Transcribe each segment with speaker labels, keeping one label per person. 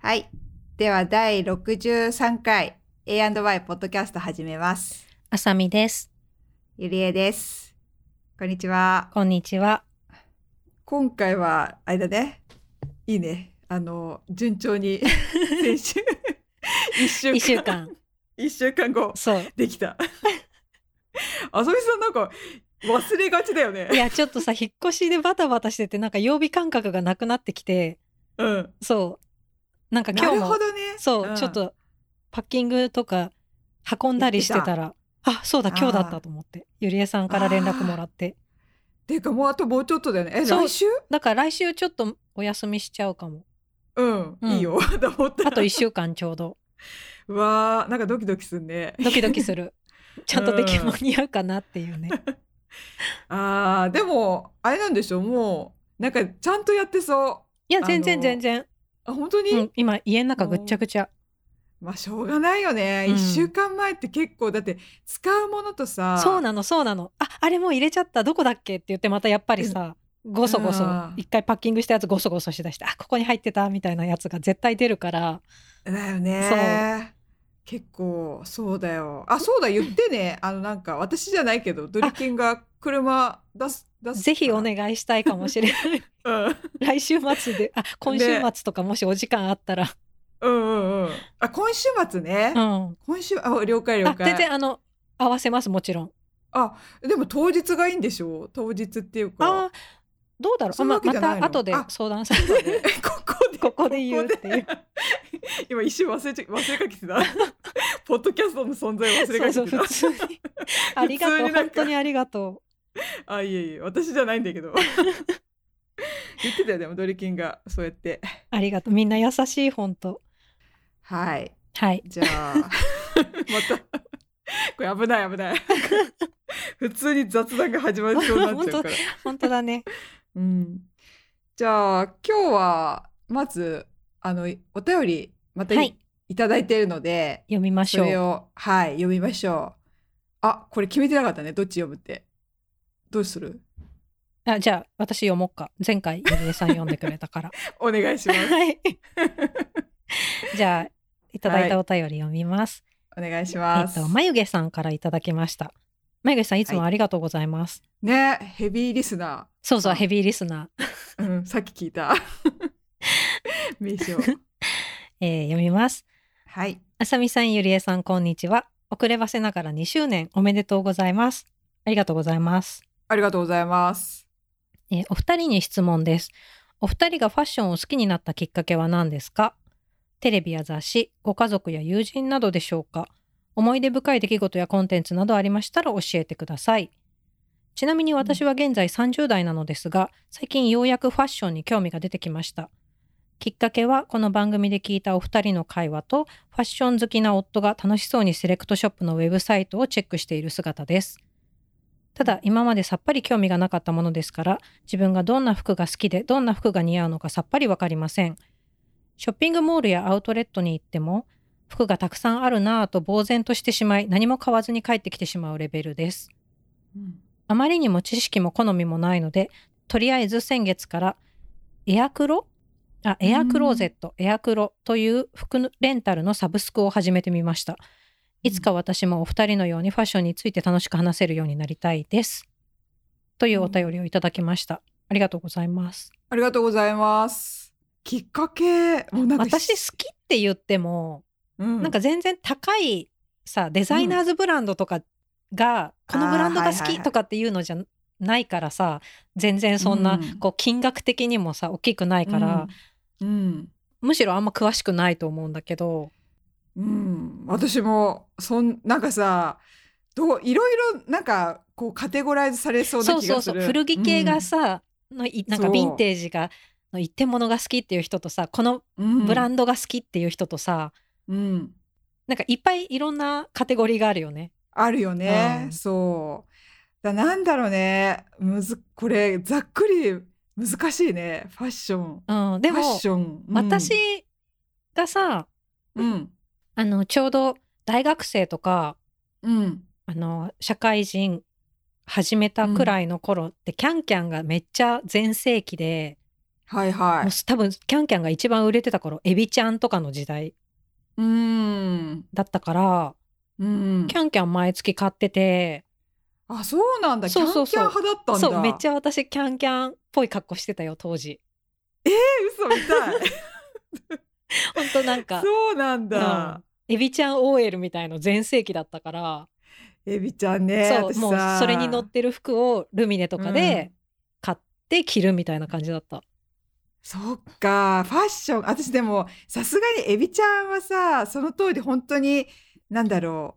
Speaker 1: はい。では、第63回 A&Y ポッドキャスト始めます。
Speaker 2: あさみです。
Speaker 1: ゆりえです。こんにちは。
Speaker 2: こんにちは。
Speaker 1: 今回は、あれだね。いいね。あの、順調に、先週、一週間、
Speaker 2: 一週間。
Speaker 1: 一週間後、
Speaker 2: そう。
Speaker 1: できた。あさみさんなんか、忘れがちだよね
Speaker 2: い。や、ちょっとさ、引っ越しでバタバタしてて、なんか曜日感覚がなくなってきて、
Speaker 1: うん。
Speaker 2: そう。なんか今
Speaker 1: な
Speaker 2: 日も、
Speaker 1: るほどね。
Speaker 2: そう、
Speaker 1: ん
Speaker 2: ちょっ。とパッキングとか運んだりしてたら、あ、そうだ、今日だったと思って、ゆりえさんから連絡もらって。
Speaker 1: ていうか、もうあともうちょっとだよね。え、来週？
Speaker 2: だから来週ちょっとお休みしちゃうかも。
Speaker 1: うん、
Speaker 2: うん
Speaker 1: いいよ。と思ったら
Speaker 2: あと一週間ちょうど。
Speaker 1: うわー、なんかドキドキするね。
Speaker 2: ドキドキする。ちゃんとでき間に合うかなっていうね。
Speaker 1: あー、でも、あれなんでしょう、もう、なんかちゃんとやってそう。
Speaker 2: いや、全然全然。
Speaker 1: あ、本当に、
Speaker 2: うん、今、家の中ぐっちゃぐちゃ。
Speaker 1: まあ、しょうがないよね。
Speaker 2: うん
Speaker 1: 一、週間前って結構、だって、使うものとさ、
Speaker 2: そうなの、そうなの。あ、あれもう入れちゃった。どこだっけって言って、またやっぱりさ、ごそごそ
Speaker 1: うん、
Speaker 2: 一回パッキングしたやつごそごそしだして、あ、ここに入ってたみたいなやつが絶対出るから、
Speaker 1: だよね。結構、そうだよ。あ、そうだ、言ってね。あの、なんか、私じゃないけど、ドリキンが車出す、出す。
Speaker 2: ぜひお願いしたいかもしれない。
Speaker 1: うん。
Speaker 2: 来週末で、あ、今週末とかもしお時間あったら。
Speaker 1: うんうんうん。あ、今週末ね。
Speaker 2: うん。
Speaker 1: 今週、あ、了解了
Speaker 2: あ、
Speaker 1: 解。
Speaker 2: 全然あの、合わせます、もちろん。
Speaker 1: あ、でも当日がいいんでしょ？う当日っていうか。
Speaker 2: あーどうだろう？ままた後で
Speaker 1: あ
Speaker 2: 相談さ
Speaker 1: そうだねここで。
Speaker 2: ここで言うっていう
Speaker 1: 今一瞬忘れちゃ、忘れかけてた。ポッドキャストの存在忘れか
Speaker 2: そうそう、
Speaker 1: けてた。
Speaker 2: 普通に。ありがとう。本当にありがと
Speaker 1: あ、いえいえ、私じゃないんだけど。言ってたよ、でもドリキンが、そうやって。
Speaker 2: う。ありがとう。みんな優しい、本当
Speaker 1: はい。
Speaker 2: はい。
Speaker 1: じゃあ、また、これ危ない危ない。普通に雑談が始まりそうになっちゃうから。
Speaker 2: 本当だね。
Speaker 1: うん。じゃあ、今日は、まず、あの、お便り、またい,、
Speaker 2: はい
Speaker 1: ただいているので、
Speaker 2: 読みましょう。
Speaker 1: それを、はい、読みましょう。あ、これ決めてなかったね。どっち読むって。どうする？
Speaker 2: あじゃあ私読もうか。前回ゆりえさん読んでくれたから。
Speaker 1: お願いします。
Speaker 2: はい。じゃあいただいたお便り読みます、
Speaker 1: お願いし
Speaker 2: えっ
Speaker 1: ます。
Speaker 2: とまゆげさんからいただきました。まゆげさんいつもありがとうございます、
Speaker 1: ね、ヘビーリスナ
Speaker 2: そうそう
Speaker 1: あ
Speaker 2: ヘビーリスナー、
Speaker 1: ー。うん、さっき聞いた。名称。
Speaker 2: えー読みます。
Speaker 1: はい。
Speaker 2: あさみさんゆりえさんこんにちは。遅ればせながら2周年おめでとうございます。ありがとうございます
Speaker 1: ありがとうございます。
Speaker 2: えーお二人に質問です。お二人がファッションを好きになったきっかけは何ですか？テレビや雑誌、ご家族や友人などでしょうか？思い出深い出来事やコンテンツなどありましたら教えてください。ちなみに私は現在30代なのですが、最近ようやくファッションに興味が出てきました。きっかけはこの番組で聞いたお二人の会話とファッション好きな夫が楽しそうにセレクトショップのウェブサイトをチェックしている姿です。ただ今までさっぱり興味がなかったものですから自分がどんな服が好きでどんな服が似合うのかさっぱりわかりません。ショッピングモールやアウトレットに行っても服がたくさんあるなぁと呆然としてしまい何も買わずに帰ってきてしまうレベルです。
Speaker 1: うん
Speaker 2: あまりにも知識も好みもないのでとりあえず先月からエアクロ？あエアクローゼット、エアクロという服レンタルのサブスクを始めてみました。いつか私もお二人のようにファッションについて楽しく話せるようになりたいです。というお便りをいただきました。ありがとうございます。
Speaker 1: ありがとうございます。きっかけ、もうなんか
Speaker 2: 私好きって言っても、
Speaker 1: うん。
Speaker 2: なんか全然高いさ、デザイナーズブランドとかが、このブランドが好きとかっていうのじゃないからさ、全然そんな、
Speaker 1: うん。
Speaker 2: こう金額的にもさ、大きくないから、
Speaker 1: うん、うん。
Speaker 2: むしろあんま詳しくないと思うんだけど、
Speaker 1: うん、私もそんなんかさどういろいろなんかこうカテゴライズされそうな
Speaker 2: そうそう
Speaker 1: 気がする。
Speaker 2: そう古着系がさ、のいなんか
Speaker 1: そう。
Speaker 2: ヴィンテージがの一点物が好きっていう人とさこの
Speaker 1: うん。
Speaker 2: ブランドが好きっていう人とさ、
Speaker 1: うん、
Speaker 2: なんかいっぱいいろんなカテゴリーがあるよね。
Speaker 1: あるよね、
Speaker 2: うん。
Speaker 1: そう。だなんだろうね。むずこれざっくり難しいね。ファッション。
Speaker 2: うん、でも
Speaker 1: ファッション、うん。
Speaker 2: 私がさ
Speaker 1: うん
Speaker 2: あのちょうど大学生とか
Speaker 1: うん
Speaker 2: あの社会人始めたくらいの頃って、キャンキャンがめっちゃ全盛期で、
Speaker 1: はいは
Speaker 2: もう多分キャンキャンが一番売れてた頃エビちゃんとかの時代
Speaker 1: い。うん。
Speaker 2: だったから、
Speaker 1: うん
Speaker 2: キ。ャンキャン毎月買ってて
Speaker 1: あ、そうなんだ。キャ
Speaker 2: そうそうそう
Speaker 1: ンキャン派だったんだ。
Speaker 2: そうめっち
Speaker 1: ゃ。
Speaker 2: ゃ私キャンキャンっぽい格好してたよ当時
Speaker 1: 嘘みたい。
Speaker 2: ほんとなんか
Speaker 1: そうなんだ。
Speaker 2: エビちゃん OL みたいの全盛期だったから、
Speaker 1: エビちゃんね。
Speaker 2: そうもうそれに乗ってる服をルミネとかで買って着るみたいな感じだった、
Speaker 1: そっか、ファッション。私でも、さすがにエビちゃんはさ、その通り本当に、なんだろ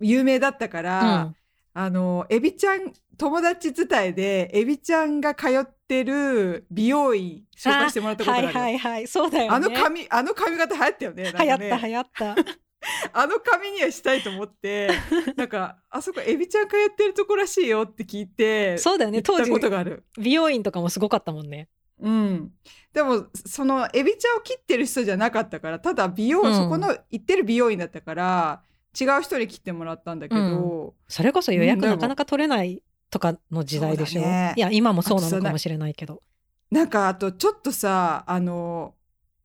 Speaker 1: う、有名だったから、
Speaker 2: うん
Speaker 1: あの、エビちゃん、友達伝いで、エビちゃんが通ってる美容院、紹介してもらったことがある。
Speaker 2: はいはいはいそうだよね
Speaker 1: あの髪、あの髪型流行ったよね。ね
Speaker 2: 流行った流行った
Speaker 1: あの髪にはしたいと思って、なんか、あそこエビちゃん通ってるとこらしいよって聞いて、
Speaker 2: そうだよね。当時
Speaker 1: ことがある。
Speaker 2: 美容院とかもすごかったもんね。
Speaker 1: うん。でも、そのエビちゃんを切ってる人じゃなかったから、ただ美容、
Speaker 2: うん。
Speaker 1: そこの行ってる美容院だったから、違う人に切ってもらったんだけど、
Speaker 2: それこそ予約なかなか取れないとかの時代でしょ、
Speaker 1: ね。
Speaker 2: いや今もそうなのかもしれないけど。
Speaker 1: なんかあとちょっとさ、あの、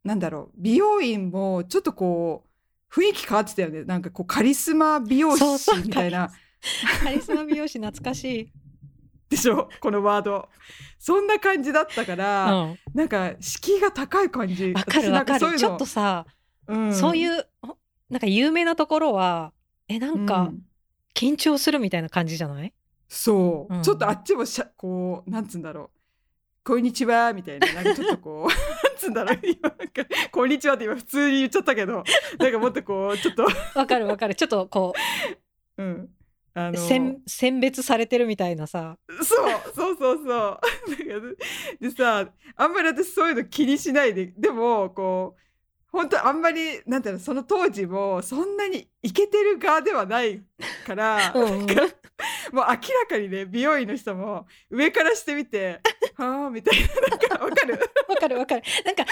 Speaker 1: なんだろう、美容院もちょっとこう、雰囲気変わってたよね。なんかこう、カリスマ美容師みたいな。
Speaker 2: カリスマ美容師懐かしい、
Speaker 1: でしょ？このワード。そんな感じだったか
Speaker 2: う
Speaker 1: ら、
Speaker 2: ん、
Speaker 1: なんか敷居が高い感じ。
Speaker 2: わかるわかる。ちょっとさ、
Speaker 1: うん、
Speaker 2: そういうほなんか有名なところはえなん
Speaker 1: う
Speaker 2: か
Speaker 1: ん。
Speaker 2: 緊張するみたいな感じじゃない、
Speaker 1: そう、
Speaker 2: うん。
Speaker 1: ちょっとあっちもしゃこうなんつうんだろう「こんにちは」みたいななんかちょっとこう なんつうんだろう今なんか「こんにちは」って今普通に言っちゃったけどなんかもっとこうちょっと
Speaker 2: わかるわかる。ちょっとこ
Speaker 1: うん。あ
Speaker 2: う
Speaker 1: の
Speaker 2: 選選別されてるみたいなさ。
Speaker 1: そうそうそうそう。なんかでさあんまり私そういうの気にしないででもこう本当あんまりなんていうのその当時もそんなにイケてる側ではないから、
Speaker 2: うん。
Speaker 1: もう明らかにね美容院の人も上からしてみて「はあ」みたいななんかわかる？
Speaker 2: わかるわかる。なんか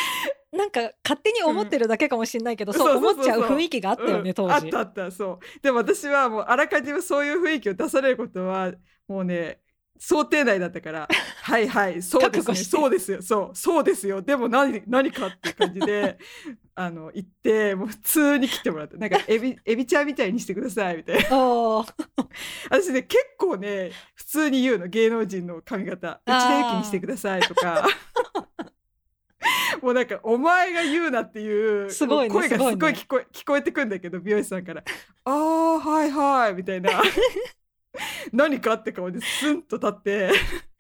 Speaker 2: なんか勝手に思ってるだけかもしれないけど、そう
Speaker 1: そう。そう
Speaker 2: 思っちゃう雰囲気があったよね、
Speaker 1: うん。
Speaker 2: 当時。
Speaker 1: あったあったそう。でも私はもうあらかじめそういう雰囲気を出されることはもうね想定内だったから「はいはいそうですねそうですよそうそうですよ。でも何何か」っていう感じで あの行ってもう普通に切ってもらってなんかエビ エビちゃんみたいにしてくださいみたいな。私ね結構ね普通に言うの芸能人の髪型。内田有紀にしてくださいとか。もうなんか「お前が言うな」っていう
Speaker 2: すごいね
Speaker 1: 声がすごい聞こえ聞こえてくんだけど美容師さんから「あーはいはい」みたいな 何かって顔でスンと立って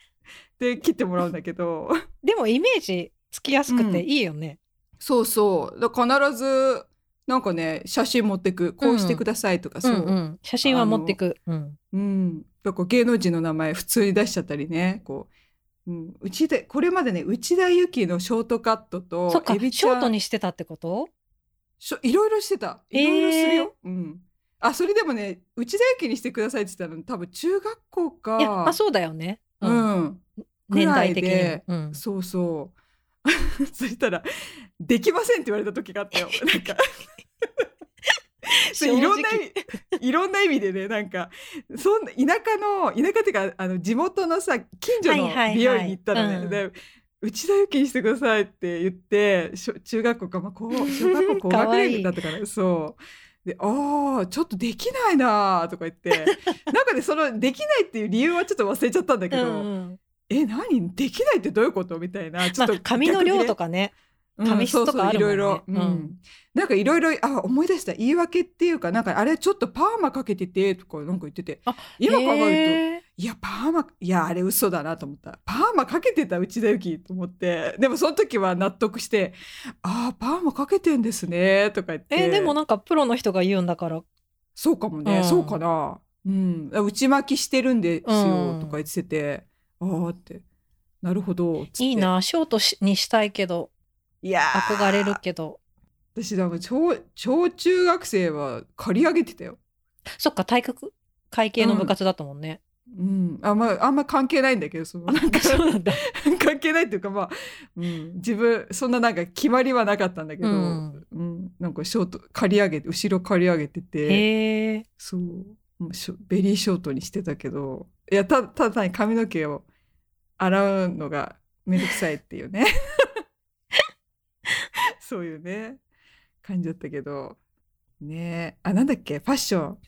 Speaker 1: で切ってもらうんだけど。
Speaker 2: でもイメージつきやすくて
Speaker 1: うん。
Speaker 2: いいよね、
Speaker 1: そうそう。だ必ずなんかね写真持ってくこうしてくださいとか、
Speaker 2: うん、
Speaker 1: そう。う、
Speaker 2: ん写真は持ってく、うん、
Speaker 1: うん、だから芸能人の名前普通に出しちゃったりねこう、うん、うちでこれまでね内田有紀のショートカットと
Speaker 2: そっか
Speaker 1: エビちゃん
Speaker 2: ショートにしてたってこと？
Speaker 1: しょいろいろしてた。いろいろするよ、うんあそれでもね内田有紀にしてくださいって言ったの多分中学校か
Speaker 2: いやまあそうだよね、
Speaker 1: う
Speaker 2: うん。
Speaker 1: ん、
Speaker 2: 年代的に。うん、
Speaker 1: そうそう。そしたら「できません」って言われた時があったよ。なんか いろんな意味いろんな意味でねなんかそんな田舎の田舎っていうかあの地元のさ近所の
Speaker 2: はいはいはい。
Speaker 1: 美容院に行ったのね、
Speaker 2: うん。
Speaker 1: で内田有紀にしてくださいって言って中学校か、まあ、こう小学校 高学年だったからそうでああちょっとできないなーとか言って。なんかねそのできないっていう理由はちょっと忘れちゃったんだけど、
Speaker 2: うんうん
Speaker 1: え何？できないってどういうこと？みたいな。ちょっと、
Speaker 2: まあ髪の量とかね。髪質とかあるもんね。
Speaker 1: いろいろ、うん。
Speaker 2: うん。
Speaker 1: なんかいろいろあ思い出した。言い訳っていうかなんかあれちょっとパーマかけててとかなんか言ってて。
Speaker 2: あ
Speaker 1: 今考えると、
Speaker 2: へー
Speaker 1: いやパーマいやあれ嘘だなと思った。パーマかけてた内田有紀と思って。でもその時は納得してあーパーマかけてんですねとか言って。
Speaker 2: えーでもなんかプロの人が言うんだから。
Speaker 1: そうかもね、
Speaker 2: うん。
Speaker 1: そうかな。うん。内巻きしてるんです
Speaker 2: うん
Speaker 1: よとか言ってて、ああって。なるほど。
Speaker 2: いいなショートしにしたいけど。
Speaker 1: いやー。
Speaker 2: 憧れるけど。
Speaker 1: 私なんか小小中学生は借り上げてたよ。
Speaker 2: そっか体育会系の部活だったもんね、
Speaker 1: うん、あんまあんま関係ないんだけどそのなんか 関係ないっていうかまあ、うん、自分そんななんか決まりはなかったんだけど、
Speaker 2: う
Speaker 1: うん。んなんかショート借り上げて後ろ借り上げててそう。ベリーショートにしてたけどいやたただ単に髪の毛を洗うのがめんどくさいっていうね。そういうね感じだったけど。ね。あなんだっけ？ファッション。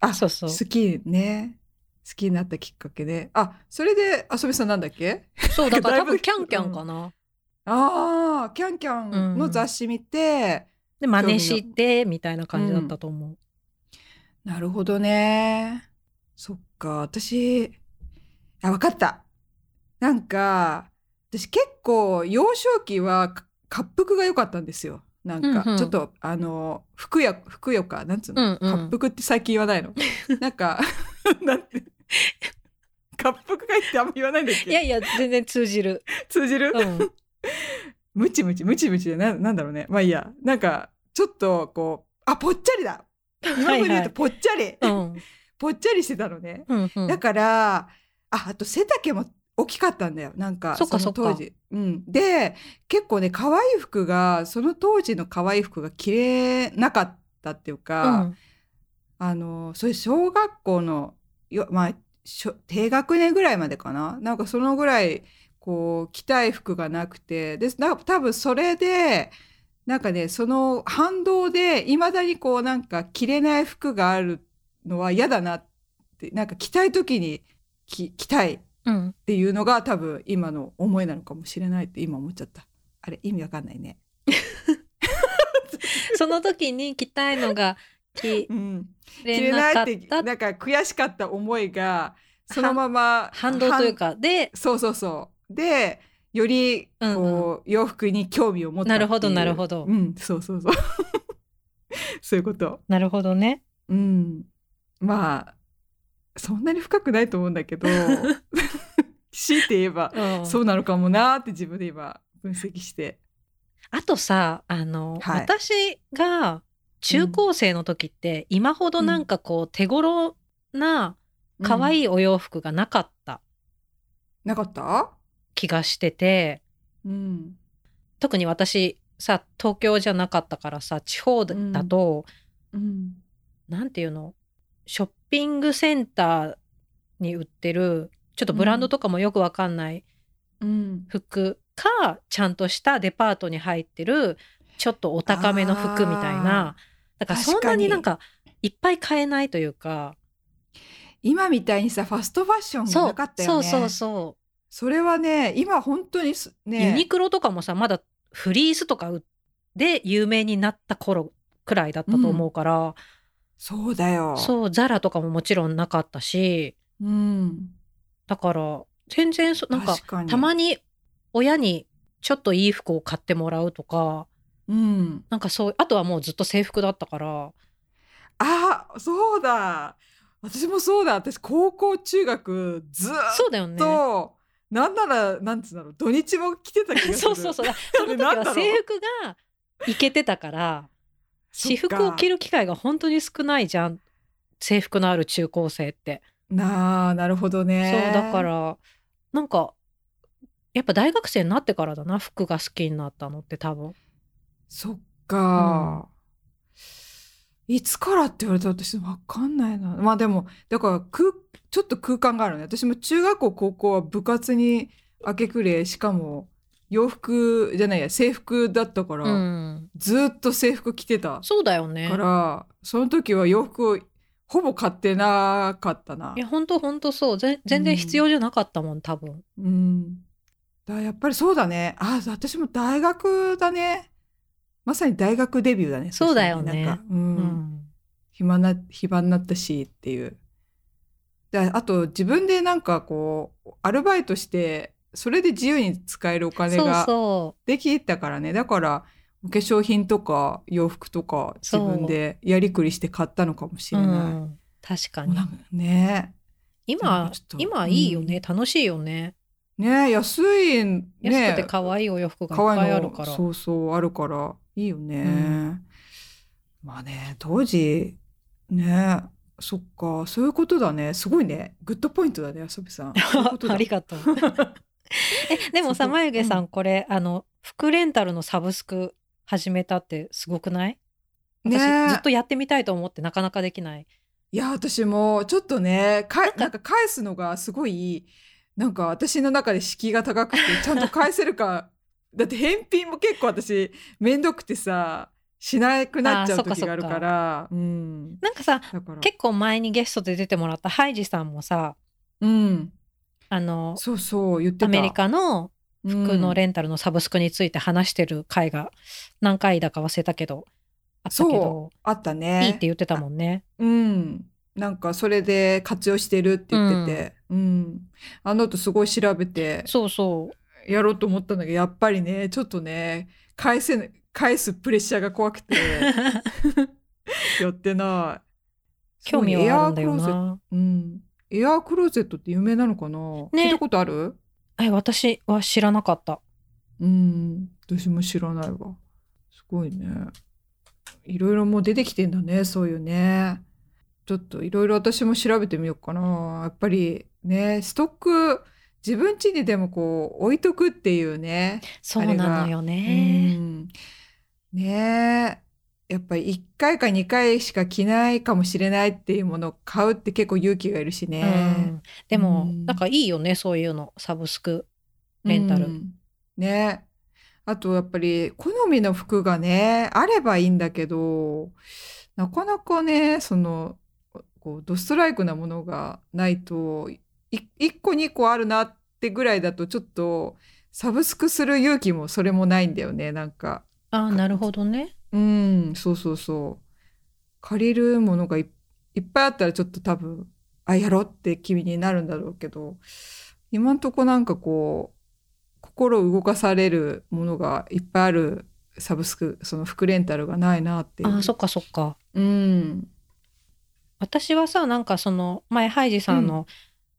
Speaker 1: あ
Speaker 2: そうそう。
Speaker 1: 好きね好きになったきっかけで。あそれで遊びさんなんだっけ？
Speaker 2: そうだから 多分キャンキャンかな。
Speaker 1: あーキャンキャンの雑誌見て、
Speaker 2: で真似してみたいな感じだったと思う。
Speaker 1: なるほどね。そっか。私あ分かった。なんか私結構幼少期はか滑腹が良かったんですよ。なんか、
Speaker 2: うんうん。
Speaker 1: ちょっとあのふくやふくよかなんつうの、
Speaker 2: うんうん。
Speaker 1: 滑腹って最近言わないの？なんか なんて 滑腹がいいってあんま言わないんだっけ？
Speaker 2: いやいや全然通じる。
Speaker 1: 通じる、
Speaker 2: うん。
Speaker 1: ムチムチムチムチでななんだろうね。まあいいや。なんかちょっとこうあぽっちゃりだ。今風に言うとぽっちゃり、
Speaker 2: うん。
Speaker 1: ぽっちゃりしてたのね、
Speaker 2: うんうん。
Speaker 1: だからああと背丈も大きかったんだよ。なんか
Speaker 2: そ
Speaker 1: の当時、うん、で結構ね可愛い服がその当時の可愛い服が着れなかったっていう
Speaker 2: う
Speaker 1: か、
Speaker 2: ん。
Speaker 1: あのそういう小学校のよまあしょ低学年ぐらいまでかな？なんかそのぐらいこう着たい服がなくて。でな多分それでなんかねその反動でいまだにこうなんか着れない服があるのは嫌だなってなんか着たい時に着着たいっ
Speaker 2: うん。
Speaker 1: ていうのが多分今の思いなのかもしれないって今思っちゃった。あれ意味わかんないね、
Speaker 2: その時に着たいのが着
Speaker 1: うん、着
Speaker 2: れ
Speaker 1: れな
Speaker 2: かった
Speaker 1: ってなんか悔しかった思いがそのまま
Speaker 2: 反動というかで
Speaker 1: そうそうそう。で、より
Speaker 2: うん
Speaker 1: こう、洋服に興味を持った。
Speaker 2: なるほどなるほど
Speaker 1: うん、そうそうそう。そういうこと。
Speaker 2: なるほどね。
Speaker 1: うん。まあ、そんなに深くないと思うんだけど、強いて言えば、
Speaker 2: うん
Speaker 1: そうなのかもなーって自分で今分析して。
Speaker 2: あとさあの、
Speaker 1: はい
Speaker 2: 私が中高生の時って、今ほどなんかこう手頃な可愛
Speaker 1: い。
Speaker 2: いお洋服がなかった
Speaker 1: なかった？
Speaker 2: 気がしてて、
Speaker 1: うん。
Speaker 2: 特に私さ東京じゃなかったからさ地方だと、
Speaker 1: うん。
Speaker 2: なんていうの？ショッピングセンターに売ってるちょっとブランドとかもよくわかんない
Speaker 1: うん。
Speaker 2: 服か、ちゃんとしたデパートに入ってるちょっとお高めの服みたいな。だからそんなになんかいっぱい買えないというか。
Speaker 1: 今みたいにさ、ファストファッションがなかったよね。
Speaker 2: そうそうそ
Speaker 1: それはね、今本当にね。
Speaker 2: ユニクロとかもさまだフリースとか売で有名になった頃くらいだったと思うから、
Speaker 1: そうだよ。
Speaker 2: そうザラとかももちろんなかったし。
Speaker 1: うん。
Speaker 2: だから全然そなんかたまに親にちょっといい服を買ってもらうとか
Speaker 1: うん。
Speaker 2: なんかそうあとはもうずっと制服だったから
Speaker 1: あ、そうだ。私もそうだ。私、高校、中学、ずーっ
Speaker 2: そうだよね。
Speaker 1: と、なんなら、なんつうんだろう、土日も来てた気がする。
Speaker 2: そうそうそう。その時は制服がいけてたから 私服を着
Speaker 1: る。
Speaker 2: る機会が本当に少ないじゃん制服のある中高生って。
Speaker 1: なあ、なるほど
Speaker 2: そう
Speaker 1: ね。
Speaker 2: だか。らなんかやっぱ大学生になってからだな服が好きになったのって多分。
Speaker 1: そっか。いつからって言われたら私わかんないな。まあでも、だから空、ちょっと空間があるね。私も中学校、高校は部活に明け暮れ、しかも洋服じゃないや、制服だったから、
Speaker 2: うん、
Speaker 1: ずーっと制服着てた
Speaker 2: そうだよね
Speaker 1: か。ら、その時は洋服をほぼ買ってなかったな。
Speaker 2: いや本当本当そうぜ全然必要じゃなかったもん多分。
Speaker 1: うん。だやっぱりそうだね。あ、私も大学だね。まさに大学デビューだね。
Speaker 2: そうだよね
Speaker 1: なんか、う。
Speaker 2: うんん
Speaker 1: 暇な、暇になったしっていう。で、あと自分でなんかこう、アルバイトして、それで自由に使えるお金
Speaker 2: そう
Speaker 1: が
Speaker 2: そ
Speaker 1: できたからね。だから、お化粧品とか洋服とか自
Speaker 2: そう
Speaker 1: 分でやりくりして買ったのかもし
Speaker 2: う。
Speaker 1: れない。
Speaker 2: うん、確かに
Speaker 1: ね
Speaker 2: 今今いいよね、楽しいよね。
Speaker 1: ね安いね
Speaker 2: 安くて可愛いお洋服がいっぱいあるから。
Speaker 1: そうそうあるからいいよね、
Speaker 2: うん。
Speaker 1: まあね当時ねそっかそういうことだね。すごいね。グッドポイントだね遊びさん。
Speaker 2: ありがとう。えでもさ眉毛さん、
Speaker 1: う
Speaker 2: これあの服レンタルのサブスク始めたってすごくない？私、
Speaker 1: ね
Speaker 2: ずっとやってみたいと思ってなかなかできない。
Speaker 1: いや私もちょっとねかなんか返すのがすごいなんか私の中で敷居が高くてちゃんと返せるかだって返品も結構私めんどくてさしなくなっちゃう時があるから。うん。
Speaker 2: なんかさ結構前にゲストで出てもらったハイジさんもさ
Speaker 1: うん。
Speaker 2: あの
Speaker 1: そうそう言ってた。
Speaker 2: アメリカの服の
Speaker 1: うん
Speaker 2: レンタルのサブスクについて話してる回が何回だか忘れたけどあったけど
Speaker 1: あったね。
Speaker 2: いいって言ってたもんね。
Speaker 1: うん。なんかそれで活用してるって言ってて、うん。あの後すごい調べて。
Speaker 2: そうそう
Speaker 1: やろうと思ったんだけど、やっぱりね、ちょっとね、返せな、返すプレッシャーが怖くて、やってない。
Speaker 2: 興味はあるんだよ
Speaker 1: エアークローゼット
Speaker 2: な。
Speaker 1: うん。エアークローゼットって有名なのかな、聞いたことある？
Speaker 2: え私は知らなかった。
Speaker 1: うん。私も知らないわ。すごいね。いろいろもう出てきてんだね、そういうね。ちょっといろいろ私も調べてみようかな。やっぱりね、ストック、自分家にでもこう置いとくっていうね。
Speaker 2: そうなのよ
Speaker 1: う
Speaker 2: ね。
Speaker 1: ん。ねえ。やっぱり1回か2回しか着ないかもしれないっていうものを買うって結構勇気がいるし
Speaker 2: う
Speaker 1: ね。
Speaker 2: ん、でも、
Speaker 1: うん
Speaker 2: なんかいいよねそういうのサブスクレンタル
Speaker 1: うんね。あとやっぱり好みの服がね、あればいいんだけど、なかなかね、その、こう、ドストライクなものがないと、い1個2個あるなってぐらいだとちょっと、サブスクする勇気もそれもないんだよね、なんか。
Speaker 2: ああなるほどね。
Speaker 1: うん、そうそうそう。借りるものがいいっぱいあったらちょっと多分、あ、やろうって気になるんだろうけど、今んとこなんかこう、心を動かされるものがいっぱいあるサブスク、その服レンタルがないなっていう。
Speaker 2: ああそっかそっか。
Speaker 1: うん。
Speaker 2: 私はさなんかその前ハイジさんの、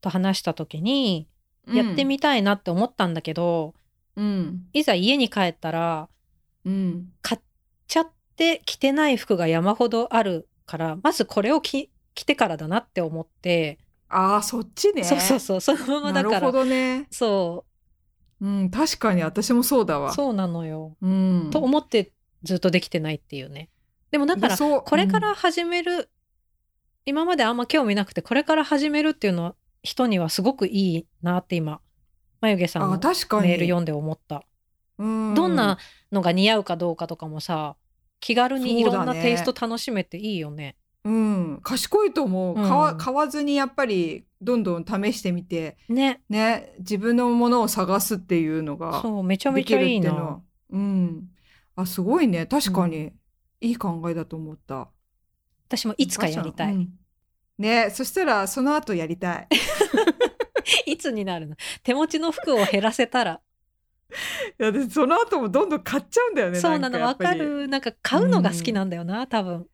Speaker 2: と話した時にやってみたいなって思ったんだけど、
Speaker 1: うん。
Speaker 2: いざ家に帰ったら
Speaker 1: うん。
Speaker 2: 買っちゃって着てない服が山ほどあるからまずこれを着着てからだなって思って、
Speaker 1: ああ、そっちね。
Speaker 2: そうそうそうそのままだか
Speaker 1: なるほ
Speaker 2: ら
Speaker 1: どね。
Speaker 2: そ
Speaker 1: うん、確かに私もそうだわ。
Speaker 2: うそうなのよ。
Speaker 1: うん。
Speaker 2: と思ってずっとできてないっていうね。でもだからこれから始める、今まであんま興味なくてこれから始めるっていうのは人にはすごくいいなって今眉毛さん
Speaker 1: あ
Speaker 2: の
Speaker 1: 確かに
Speaker 2: メール読んで思った。
Speaker 1: うん
Speaker 2: どんなのが似合うかどうかとかもさ気軽にいろんなテイスト楽しめていいよね。
Speaker 1: うん、賢いと思う。
Speaker 2: うん
Speaker 1: 買わずにやっぱりどんどん試してみて、
Speaker 2: ね
Speaker 1: ね、自分のものを探すっていうのが
Speaker 2: そうめちゃめちゃいいな。
Speaker 1: いうん。あ、すごいね。確か
Speaker 2: う
Speaker 1: に、いい考えだと思った。
Speaker 2: 私もいつかやりたい。
Speaker 1: うんね、そしたらその後やりたい。
Speaker 2: いつになるの？手持ちの服を減らせたら。
Speaker 1: いや、でその後もどんどん買っちゃうんだよね。
Speaker 2: そうなのわ。かる。なんか買うのが好きなんだよな、多分。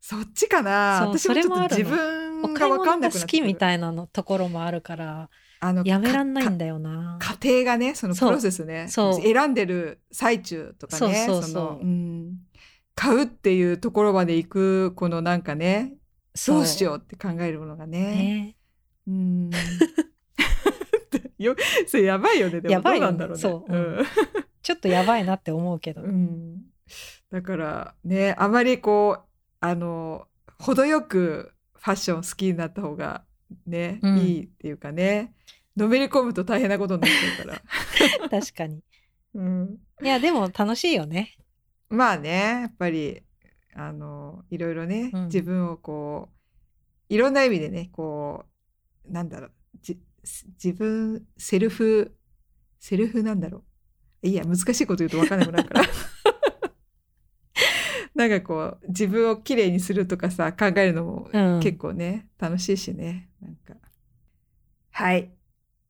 Speaker 1: そっちかな。私もちょっと自分がわかんなくなってくる
Speaker 2: きみたいなのところもあるから
Speaker 1: あの
Speaker 2: やめらんないん
Speaker 1: だ
Speaker 2: だよな。
Speaker 1: 過程がねそのプロセスね
Speaker 2: そう
Speaker 1: 選んでる最中とかね
Speaker 2: そうそうそう
Speaker 1: のうん、買うっていうところまで行くこのなんかねどうしようって考えるものがね。
Speaker 2: ね。
Speaker 1: うん よそれやばいよねでも
Speaker 2: やばいよね
Speaker 1: どうなんだろうね。
Speaker 2: そう
Speaker 1: うん
Speaker 2: ちょっとやばいなって思うけど。
Speaker 1: うんだからねあまりこうあの程よくファッション好きになった方がね、
Speaker 2: うん
Speaker 1: いいっていうかねのめり込むと大変なことになっちゃうから。
Speaker 2: 確かに。
Speaker 1: うん
Speaker 2: いやでも楽しいよね。
Speaker 1: まあねやっぱりあのいろいろね、
Speaker 2: うん。
Speaker 1: 自分をこういろんな意味でねこうなんだろうじ自分セルフセルフなんだろう。いや難しいこと言うと分かんなくなるから。なんかこう自分をきれいにするとかさ考えるのも
Speaker 2: うん。
Speaker 1: 結構ね、楽しいしねなんか。はい。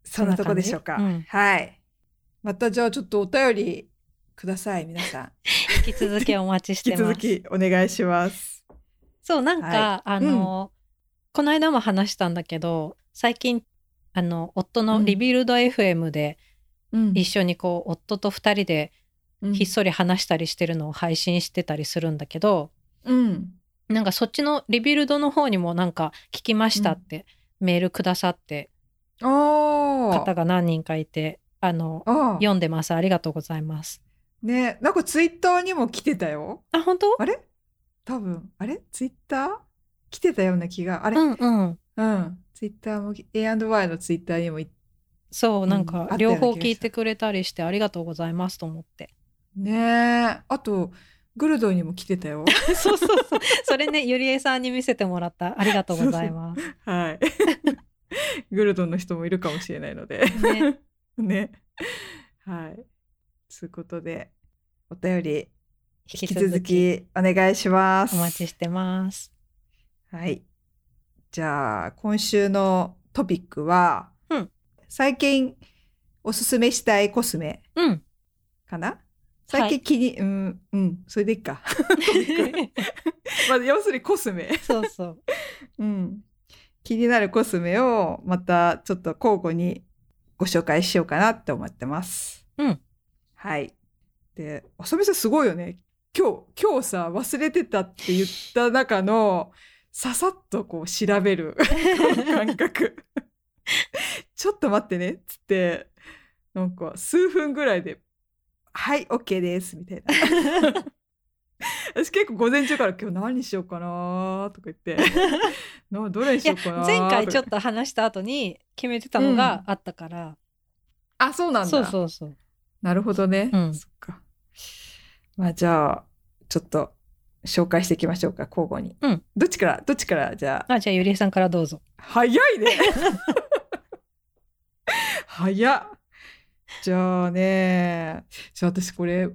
Speaker 1: そんなとこでしょうか、
Speaker 2: そん
Speaker 1: はい。またじゃあちょっとお便りください皆さん。
Speaker 2: 引き続きお待ちしてます。
Speaker 1: 引き続きお願いします。
Speaker 2: そうなんか、
Speaker 1: はい。
Speaker 2: あの、この間も話したんだけど最近あの夫のリビルド FM で
Speaker 1: うん。
Speaker 2: 一緒にこう、夫と二人でひっそり話したりしてるのを配信してたりするんだけど、
Speaker 1: うん。
Speaker 2: なんかそっちの Rebuild の方にもなんか聞きましたってメールくださって
Speaker 1: あ
Speaker 2: 方が何人かいてあの。読んでます。ありがとうございます
Speaker 1: ね、なんかツイッターにも来てたよ。
Speaker 2: あ本当？
Speaker 1: あれ？多分。あれ？ツイッター？来てたような気があれ、
Speaker 2: うんうん。
Speaker 1: うん。ツイッターも A&Y のツイッターにもい
Speaker 2: そう、なんか両方聞いてくれたりしてありがとうございますと思って。
Speaker 1: ねえあとグルドにも来てたよ。
Speaker 2: そうそうそう。それね、ゆりえさんに見せてもらった。ありがとうございます。
Speaker 1: はい。グルドンの人もいるかもしれないので。
Speaker 2: ね。
Speaker 1: ね。はい。ということでお便り
Speaker 2: 引
Speaker 1: 引き続きお願いします。
Speaker 2: お待ちしてます。
Speaker 1: はい。じゃあ今週のトピックは、
Speaker 2: うん
Speaker 1: 最近おすすめしたいコスメ
Speaker 2: うん。
Speaker 1: かな？最近気に、うんうんそれでいいか。まあ要するにコスメ。
Speaker 2: そうそう。
Speaker 1: うん、気になるコスメをまたちょっと交互にご紹介しようかなって思ってます。
Speaker 2: うん。
Speaker 1: はい。で、あさみさんすごいよね。今日、今日さ、忘れてたって言った中の、ささっとこう調べる 感覚。ちょっと待ってねっつって、なんか数分ぐらいで、はい、OK です、みたいな。私結構午前中から今日何しようかなとか言ってなどれにしようかな
Speaker 2: 前回ちょっ
Speaker 1: と
Speaker 2: 話した後に決めてたのがあったから、
Speaker 1: あそうなんだ
Speaker 2: そうそうそう。
Speaker 1: なるほどね、
Speaker 2: うん。
Speaker 1: そっか。まあじゃあちょっと紹介していきましょうか交互に、
Speaker 2: うん。
Speaker 1: どっちからどっちからじゃあ。
Speaker 2: あ、じゃあゆりえさんからどうぞ。
Speaker 1: 早いね。早っ。じゃあねじゃあ私これ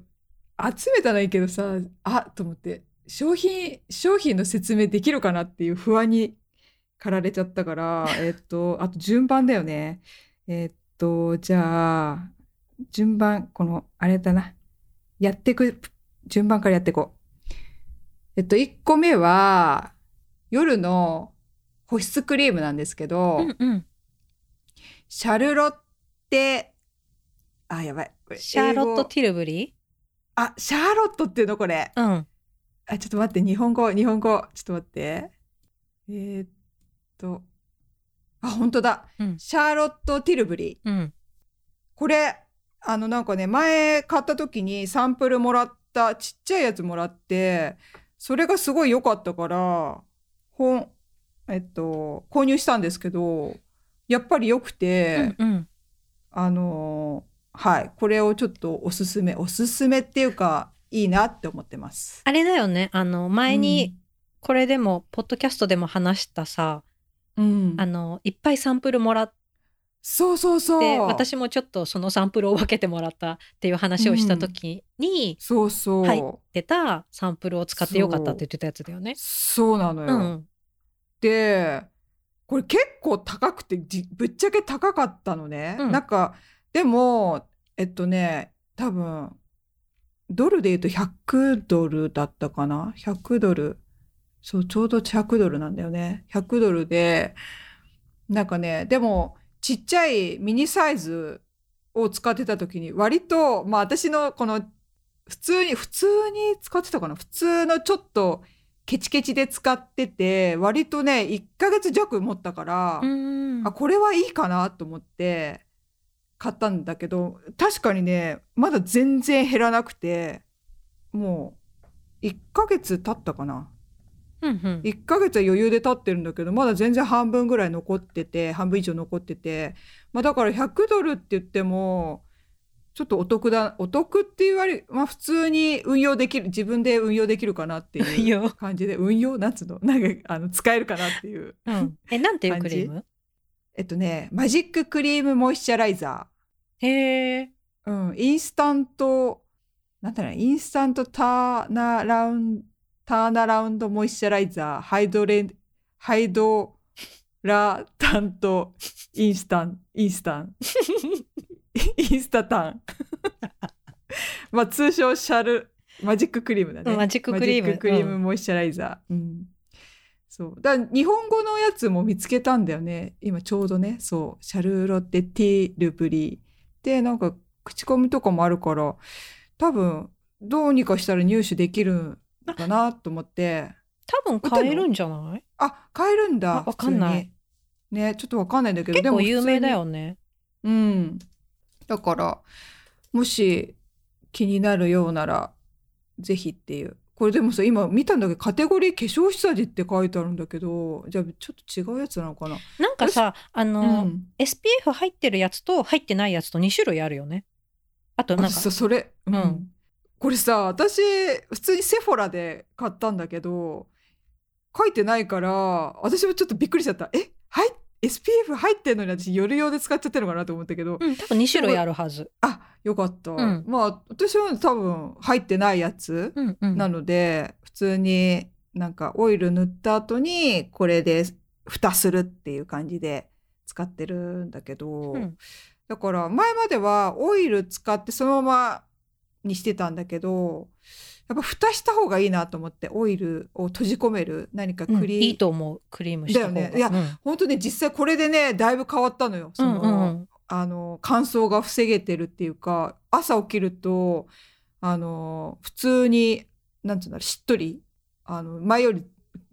Speaker 1: 集めたらいいけどさあと思って。商品商品の説明できるかなっていう不安に駆られちゃったからえっとあと順番だよね。えっとじゃあ順番このあれだなやってく順番からやっていこうえっと1個目は夜の保湿クリームなんですけど、
Speaker 2: うんうん。
Speaker 1: シャルロッテ、あ、やばい。
Speaker 2: シャーロット・ティルブリ
Speaker 1: あ、シャーロットっていうのこれ。
Speaker 2: ーうん。
Speaker 1: あ、ちょっと待って、日本語、日本語。ちょっと待って。えーっと。あ、本当だ。
Speaker 2: うん
Speaker 1: シャーロット・ティルブリー。
Speaker 2: うん。
Speaker 1: これ、あの、なんかね、前買った時にサンプルもらった、ちっちゃいやつもらって、それがすごい良かったから、本、えっと、購入したんですけど、やっぱり良くて、
Speaker 2: うんうん。
Speaker 1: あのーはい、これをちょっとおすすめ、おすすめっていうか、いいなって思ってます。
Speaker 2: あれだよね。あの、前に、これでも、ポッドキャストでも話したさ、
Speaker 1: うん、
Speaker 2: あの、いっぱいサンプルもらっ
Speaker 1: そうそうそう。
Speaker 2: て、私もちょっとそのサンプルを分けてもらったっていう話をした時に、
Speaker 1: そうそう、
Speaker 2: はい出たサンプルを使ってよかったって言ってたやつだよね。
Speaker 1: そうなのよ。
Speaker 2: うん。
Speaker 1: で、これ結構高くて、じぶっちゃけ高かったのね。
Speaker 2: うん
Speaker 1: なんか、でも、えっとね、多分、ドルで言うと100ドルだったかな ?100 ドル。そう、ちょうど100ドルなんだよね。100ドルで、なんかね、でも、ちっちゃいミニサイズを使ってた時に、割と、まあ私のこの、普通に、普通に使ってたかな？普通のちょっと、ケチケチで使ってて、割とね、1ヶ月弱持ったから、
Speaker 2: うん
Speaker 1: あ、これはいいかなと思って買ったんだけど、確かにね、まだ全然減らなくて、もう1ヶ月経ったかな？
Speaker 2: うんうん
Speaker 1: 1ヶ月は余裕で経ってるんだけど、まだ全然半分ぐらい残ってて、半分以上残ってて、まあだから100ドルって言っても、ちょっとお得だ、お得って言われ、まあ普通に運用できる、自分で運用できるかなって
Speaker 2: 運
Speaker 1: いう
Speaker 2: 用
Speaker 1: 感じで、運用なんつうの？なんか、あの、使えるかなっていう。
Speaker 2: うんえ、なんていうクリーム？
Speaker 1: えっとね、マジッククリームモイスチャライザ
Speaker 2: へえ。
Speaker 1: ー。うん、インスタント、なんだろう、インスタントターナラウン、ターナラウンドモイスチャライザー、ハイドレン、ハイドラタント、インスタン、インスタン、インスタタン。まあ通称シャル、マジッククリームだね。
Speaker 2: マジッククリーム
Speaker 1: ククリームモイスチャライザー。うん。そう。だ日本語のやつも見つけたんだよね。今ちょうどね。そう。シャルロッテ・ティルブリー。で、なんか口コミとかもあるから、多分どうにかしたら入手できるんだなと思って。
Speaker 2: 多分買えるんじゃない？
Speaker 1: あ、買えるんだ。
Speaker 2: あわかんない。
Speaker 1: ね、ちょっとわかんないんだけど、
Speaker 2: 結構
Speaker 1: 普通に
Speaker 2: 有名だよね。
Speaker 1: うん。だから、もし気になるようなら、ぜひっていう。これでもさ今見たんだけどカテゴリー化粧下地って書いてあるんだけどじゃあちょっと違うやつなのかな
Speaker 2: なんかさあ
Speaker 1: う
Speaker 2: の、
Speaker 1: ん
Speaker 2: SPF 入ってるやつと入ってないやつと2種類あるよねあとなんか
Speaker 1: それ、うん
Speaker 2: うん
Speaker 1: これさ私普通にセフォラで買ったんだけど書いてないから私もちょっとびっくりしちゃった。えはい SPF 入ってんのに私夜用で使っちゃってるのかなと思ったけど、
Speaker 2: うん多分2種類あるはず。
Speaker 1: あよかった、
Speaker 2: ん。
Speaker 1: まあ私は多分入ってないやつ
Speaker 2: うんうん。
Speaker 1: なので、普通になんかオイル塗った後にこれで蓋するっていう感じで使ってるんだけど、
Speaker 2: うん。
Speaker 1: だから前まではオイル使ってそのままにしてたんだけどやっぱ蓋した方がいいなと思ってオイルを閉じ込める何か
Speaker 2: うん
Speaker 1: クリーム、
Speaker 2: いいと思う。クリームした方が。
Speaker 1: だよね。いや
Speaker 2: うん。
Speaker 1: 本当ね実際これでねだいぶ変わったのよ。その、
Speaker 2: うんうん。
Speaker 1: あの乾燥が防げてるっていうか朝起きるとあの普通になんていうんだろうしっとりあの前より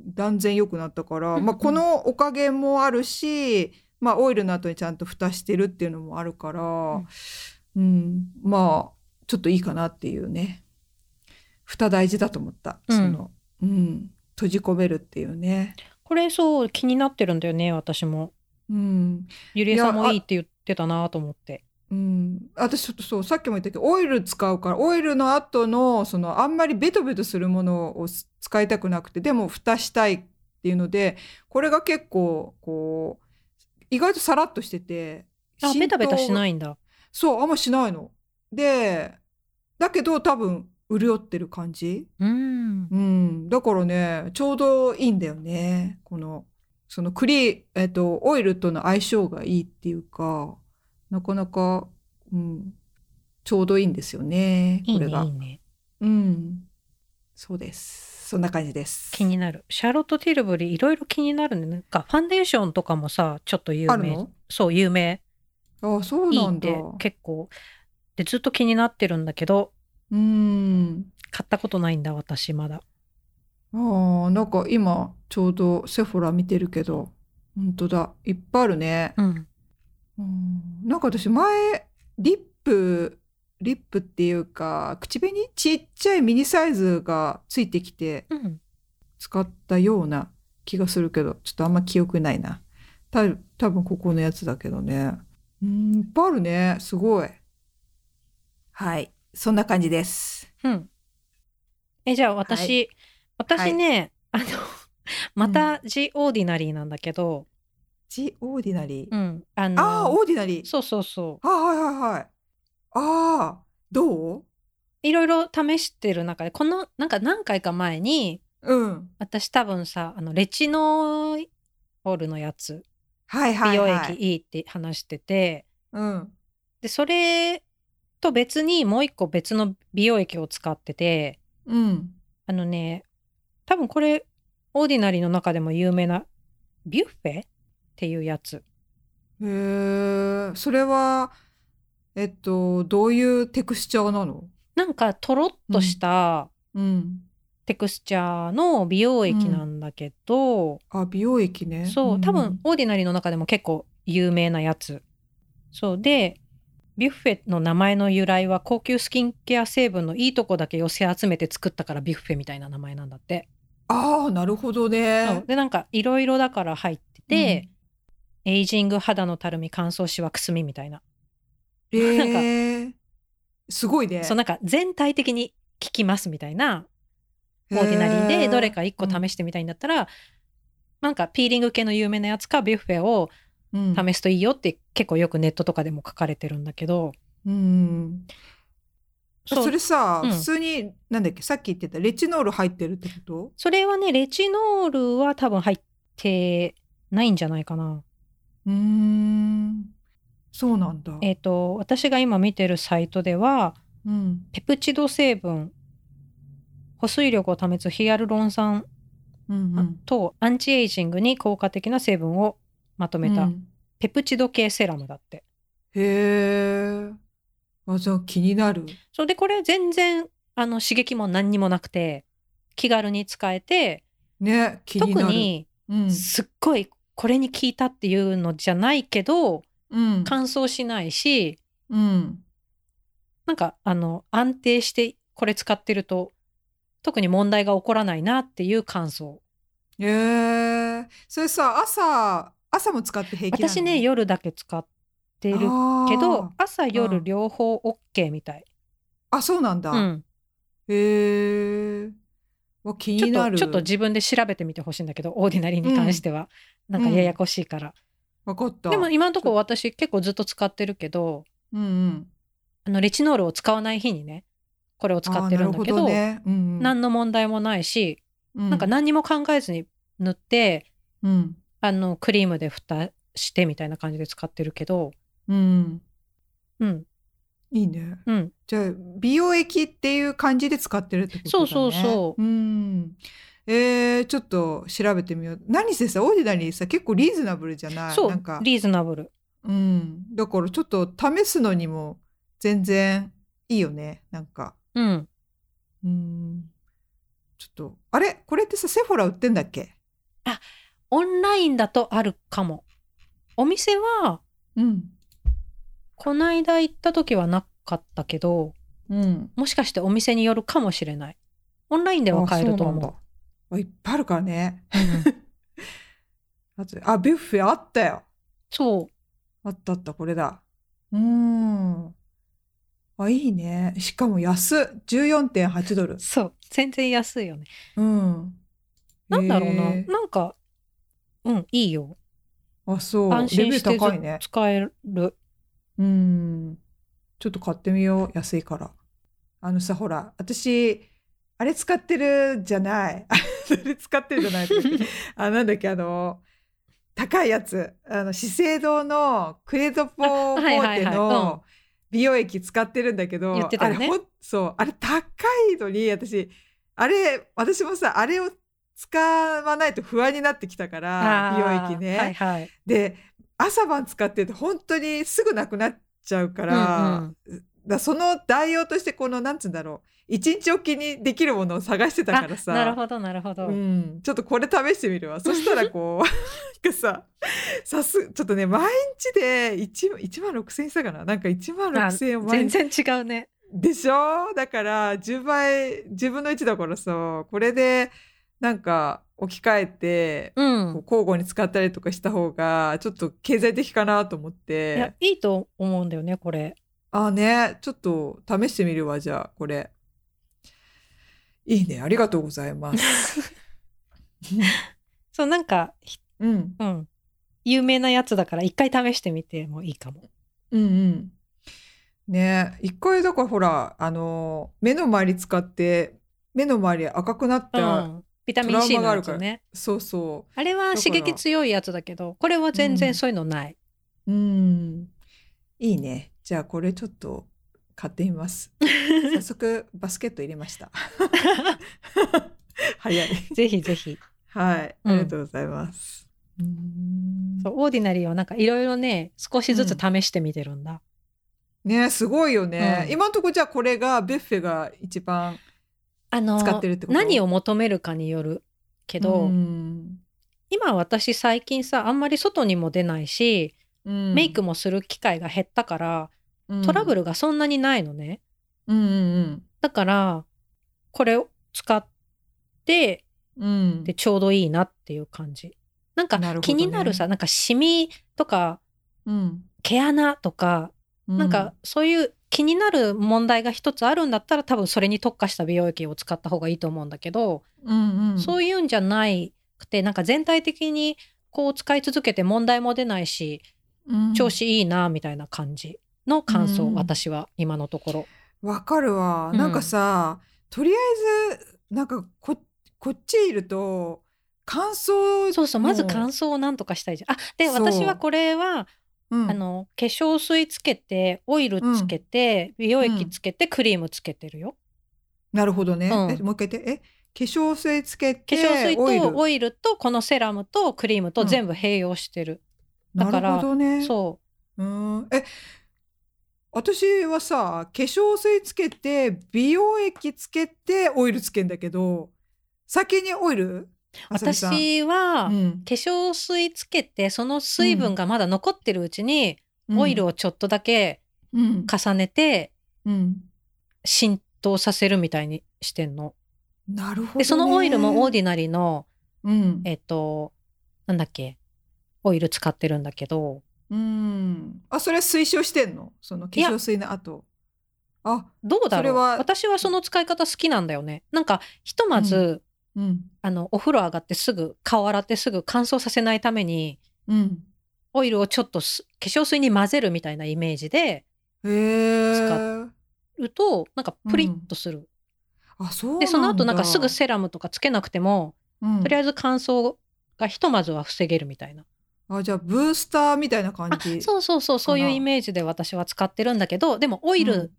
Speaker 1: 断然良くなったから、
Speaker 2: うんうん。
Speaker 1: まあ、このおかげもあるし、まあ、オイルの後にちゃんと蓋してるっていうのもあるから、うん。まあちょっといいかなっていうね。蓋大事だと思った、
Speaker 2: うん。
Speaker 1: その、うん、閉じ込めるっていうね。
Speaker 2: これそう気になってるんだよね私も。
Speaker 1: うん、
Speaker 2: ゆりえさんもいいって言ってたなと思って。
Speaker 1: うん、私ちょっとそうさっきも言ったけどオイル使うからオイルの後のそのあんまりベトベトするものをす使いたくなくてでも蓋したいっていうのでこれが結構こう意外とさらっとしてて
Speaker 2: あベタベタし
Speaker 1: い
Speaker 2: ないんだ。
Speaker 1: そうあんましないのでだけど多分潤ってる感じ。
Speaker 2: うん。
Speaker 1: うん、だからねちょうどいいんだよね。このそのクリー、えっと、オイルとの相性がいいっていうかなかなか、うん、ちょうどいいんですよねこれが。
Speaker 2: ねいいね。
Speaker 1: うん、そうです。そんな感じです。
Speaker 2: 気になる。シャーロット・ティルブリーいろいろ気になるね。なんかファンデーションとかもさちょっと有名。
Speaker 1: あるの？
Speaker 2: そう有名。
Speaker 1: あそう
Speaker 2: い
Speaker 1: ないんだ。
Speaker 2: 結構でずっと気になってるんだけど
Speaker 1: うん。
Speaker 2: 買ったことないんだ私まだ。
Speaker 1: あーなんか今ちょうどセフォラ見てるけど本当だ。いっぱいあるね。
Speaker 2: うん。
Speaker 1: うん。なんか私前リップリップっていうか口紅？ちっちゃいミニサイズがついてきて
Speaker 2: うん。
Speaker 1: 使ったような気がするけどちょっとあんま記憶ないな。た多分ここのやつだけどね。うんいっぱいあるね。すごいはい。そんな感じです。
Speaker 2: うん。えじゃあ私、私ね、あの また「ジ・オーディナリー」なんだけど、
Speaker 1: ジ・オーディナリー、
Speaker 2: うん、あの
Speaker 1: ああオーディナリー。
Speaker 2: そうそうそう。
Speaker 1: あはいはいはい。ああどう？
Speaker 2: いろいろ試してる中でこのなんか何回か前に
Speaker 1: うん。
Speaker 2: 私多分さあのレチノールのやつ。
Speaker 1: はいはい
Speaker 2: 美容
Speaker 1: はい
Speaker 2: 液いいって話してて、
Speaker 1: うん。
Speaker 2: でそれと別にもう一個別の美容液を使ってて
Speaker 1: うん。
Speaker 2: あのね多分これ Ordinary の中でも有名なビュッフェっていうやつ。
Speaker 1: へえ、それは、えっと、どういうテクスチャーなの？
Speaker 2: なんかとろっとした
Speaker 1: うん。
Speaker 2: テクスチャーの美容液なんだけど、
Speaker 1: あ、美容液ね。
Speaker 2: そう多分
Speaker 1: ん
Speaker 2: Ordinary の中でも結構有名なやつ。そうでビュッフェの名前の由来は高級スキンケア成分のいいとこだけ寄せ集めて作ったからビュッフェみたいな名前なんだって、
Speaker 1: ああ、なるほどね。
Speaker 2: でなんかいろいろだから入ってて、エイジング肌のたるみ乾燥しわくすみみたいな、
Speaker 1: うん、え
Speaker 2: なんか
Speaker 1: ー、すごいね。
Speaker 2: そうなんか全体的に効きますみたいな Ordinary でどれか1個試してみたいんだったら、なんかピーリング系の有名なやつかビュッフェを
Speaker 1: うん
Speaker 2: 試すといいよって結構よくネットとかでも書かれてるんだけど、
Speaker 1: うん。
Speaker 2: そう
Speaker 1: それさ、
Speaker 2: うん
Speaker 1: 普通に、なんだっけ、さっき言ってたレチノール入ってるってこと？
Speaker 2: それはねレチノールは多分入ってないんじゃないかな。
Speaker 1: うーん。そうなんだ。
Speaker 2: えっ、と私が今見てるサイトでは
Speaker 1: うん。
Speaker 2: ペプチド成分保水力を保つヒアルロン酸
Speaker 1: うんうん。
Speaker 2: とアンチエイジングに効果的な成分をまとめた
Speaker 1: うん
Speaker 2: ペプチド系セラムだって。
Speaker 1: へえ。あ、じゃあ気になる。
Speaker 2: そうでこれ全然あの刺激も何にもなくて気軽に使えて
Speaker 1: ね、気になる。
Speaker 2: 特に
Speaker 1: うん、
Speaker 2: すっごいこれに効いたっていうのじゃないけど
Speaker 1: うん、
Speaker 2: 乾燥しないし
Speaker 1: うん、
Speaker 2: なんかあの安定してこれ使ってると特に問題が起こらないなっていう感想
Speaker 1: えー、それさ朝朝も使って平気
Speaker 2: 私ね夜だけ使ってるけど朝
Speaker 1: う
Speaker 2: 夜
Speaker 1: ん。
Speaker 2: 両方 OK みたい、
Speaker 1: あそうなんだ、
Speaker 2: うん、
Speaker 1: へえわ気になる。
Speaker 2: っとちょっと自分で調べてみてほしいんだけどオーディナリーに関しては、なんかややこしいから、
Speaker 1: わかった。
Speaker 2: でも今のところ私結構ずっと使ってるけど
Speaker 1: うんうん。
Speaker 2: あのレチノールを使わない日にねこれを使ってるんだけど
Speaker 1: ね。うんうん、
Speaker 2: 何の問題もないし、
Speaker 1: うん。
Speaker 2: なんか何にも考えずに塗って
Speaker 1: うん
Speaker 2: あのクリームで蓋してみたいな感じで使ってるけど。
Speaker 1: うん。
Speaker 2: うん。
Speaker 1: いいね。
Speaker 2: うん。
Speaker 1: じゃあ美容液っていう感じで使ってるってことだね。
Speaker 2: そうそうそう。
Speaker 1: うん。えー、ちょっと調べてみよう。何せさオーディナリーさ結構リーズナブルじゃない？
Speaker 2: そう
Speaker 1: なんか。
Speaker 2: リーズナブル。
Speaker 1: うん。だからちょっと試すのにも全然いいよね。なんか。
Speaker 2: うん。
Speaker 1: うん。ちょっとあれ？これってさセフォラ売ってんだっけ？
Speaker 2: オンラインだとあるかも。お店は
Speaker 1: うん。
Speaker 2: こないだ行った時はなかったけど
Speaker 1: うん。
Speaker 2: もしかしてお店によるかもしれない。オンラインでは買えると思う。
Speaker 1: ういっぱいあるからね。
Speaker 2: うん。
Speaker 1: あビュッフェあったよ。
Speaker 2: そう。
Speaker 1: あったあったこれだ。うーん。あいいね。しかも安っ。14.8ドル。
Speaker 2: そう。全然安いよね。
Speaker 1: うん。
Speaker 2: なんだろうな、
Speaker 1: へー。
Speaker 2: なんかうんいいよ。
Speaker 1: あそう。
Speaker 2: 安心して
Speaker 1: 高いね。
Speaker 2: ず使える。
Speaker 1: うん。ちょっと買ってみよう安いから。あのさほら私あれ使ってるじゃない。あれ使ってるじゃない あなんだっけあの高いやつ。あの資生堂のクレドポーテの美容液使ってるんだけど、あれほんそうあれ高いのに私あれ私もさあれを使わないと不安になってきたから美容液ね。
Speaker 2: はいはい。
Speaker 1: で朝晩使ってると本当にすぐなくなっちゃうから,、だその代用としてこのなんつうんだろう一日おきにできるものを探してたからさ。
Speaker 2: あなるほどなるほど、
Speaker 1: うん、ちょっとこれ試してみるわ。そしたらこう なんかささすちょっとね毎日で 1, 1万6,000円したかな？なんか1万
Speaker 2: あ
Speaker 1: 6,000円を毎
Speaker 2: 全
Speaker 1: 日
Speaker 2: 然違うね。
Speaker 1: でしょ？だから10倍10分の1だからさこれでなんか置き換えて
Speaker 2: う
Speaker 1: こうん交互に使ったりとかした方がちょっと経済的かなと思っ
Speaker 2: いや
Speaker 1: て
Speaker 2: いいと思うんだよねこれ。
Speaker 1: あね。ちょっと試してみるわじゃあこれ。いいね。ありがとうございます。
Speaker 2: そうなんかひ
Speaker 1: うん。
Speaker 2: うん。有名なやつだから一回試してみてもいいかも。
Speaker 1: うんうん。ね。一回だからほらあの目の周り使って目の周り赤くなっ
Speaker 2: う
Speaker 1: た、
Speaker 2: んビタミン C の
Speaker 1: トラウマがあるから。
Speaker 2: やつね。
Speaker 1: そうそ
Speaker 2: あれは刺激強いやつだけどこれは全然そういうのない、
Speaker 1: ううん。いいね。じゃあこれちょっと買ってみます。早速バスケット入れました。早い。
Speaker 2: ぜひぜひ。
Speaker 1: はい。
Speaker 2: うん。
Speaker 1: ありがとうございます、うーん。
Speaker 2: そうオーディナリーはなんかいろいろね少しずつ試してみてるんだ、
Speaker 1: ねすごいよね、
Speaker 2: うん。
Speaker 1: 今のところじゃあこれがビュッフェが一番
Speaker 2: あの
Speaker 1: 使ってるってこと？
Speaker 2: 何を求めるかによるけど、
Speaker 1: うん
Speaker 2: 今私最近さあんまり外にも出ないし、
Speaker 1: うん
Speaker 2: メイクもする機会が減ったからトラブルがそんなにないのね、
Speaker 1: うん。うん
Speaker 2: だからこれを使って
Speaker 1: うん。うん
Speaker 2: でちょうどいいなっていう感じ。なんか気になるさ、なんかシミとか
Speaker 1: うん。
Speaker 2: 毛穴とか、なんかそういう気になる問題が一つあるんだったら多分それに特化した美容液を使った方がいいと思うんだけど、
Speaker 1: うんうん。
Speaker 2: そういうんじゃないくてなんか全体的にこう使い続けて問題も出ないし
Speaker 1: うん。
Speaker 2: 調子いいなみたいな感じの感想、
Speaker 1: うん。
Speaker 2: 私は今のところ。
Speaker 1: わかるわ、
Speaker 2: うん。
Speaker 1: なんかさとりあえずなんかここっちいると乾燥
Speaker 2: そうそうまず
Speaker 1: の
Speaker 2: 乾燥をなんとかしたいじゃん。あで私はこれは、
Speaker 1: うん。
Speaker 2: あの化粧水つけてオイルつけて、美容液つけてクリームつけてるよ。
Speaker 1: なるほどね、
Speaker 2: うん。
Speaker 1: えもう一回言って。え化粧水つけ
Speaker 2: 化
Speaker 1: て
Speaker 2: 粧水と
Speaker 1: オイル。
Speaker 2: とこのセラムとクリームと全部併用してる。だから
Speaker 1: なるほどね。
Speaker 2: そう。
Speaker 1: うん。え私はさ化粧水つけて美容液つけてオイルつけんだけど先にオイル
Speaker 2: 私は、
Speaker 1: うん。
Speaker 2: 化粧水つけてその水分がまだ残ってるうちに、オイルをちょっとだけ
Speaker 1: うん。
Speaker 2: 重ねて
Speaker 1: うん。
Speaker 2: 浸透させるみたいにしてんの。
Speaker 1: なるほど、ね。
Speaker 2: でそのオイルもオーディナリーの
Speaker 1: うん。
Speaker 2: えっとなんだっけオイル使ってるんだけど。
Speaker 1: うん。あ、それは推奨してんの？その化粧水の後。あ、
Speaker 2: どうだろう。私はその使い方好きなんだよね。なんかひとまず、
Speaker 1: うん。
Speaker 2: あのお風呂上がってすぐ顔洗ってすぐ乾燥させないために
Speaker 1: うん。
Speaker 2: オイルをちょっとす化粧水に混ぜるみたいなイメージで。使るとなんかプリッとする、
Speaker 1: あ、そうなんだ。
Speaker 2: でその後なんかすぐセラムとかつけなくても、
Speaker 1: うん
Speaker 2: とりあえず乾燥がひとまずは防げるみたいな
Speaker 1: あ、じゃあブースターみたいな感
Speaker 2: あ
Speaker 1: じ。
Speaker 2: そうそうそうそういうイメージで私は使ってるんだけどでもオイル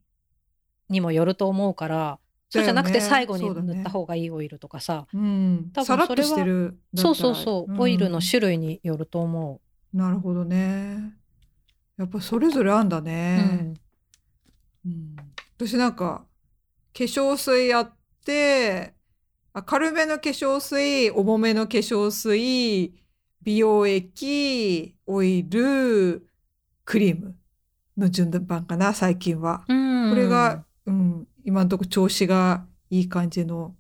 Speaker 2: にもよると思うから、そうじゃなくて最後に塗った方がいいオイルとかさ、
Speaker 1: うん。
Speaker 2: 多分
Speaker 1: さらっと
Speaker 2: それは。そうそうそう、
Speaker 1: ん
Speaker 2: オイルの種類によると思
Speaker 1: なるほどね。やっぱそれぞれあんだ
Speaker 2: う、
Speaker 1: ね。うん私なんか化粧水やってあ軽めの化粧水重めの化粧水美容液オイルクリームの順番かな最近は。
Speaker 2: うん、
Speaker 1: これが、うん、今のところ調子がいい感じの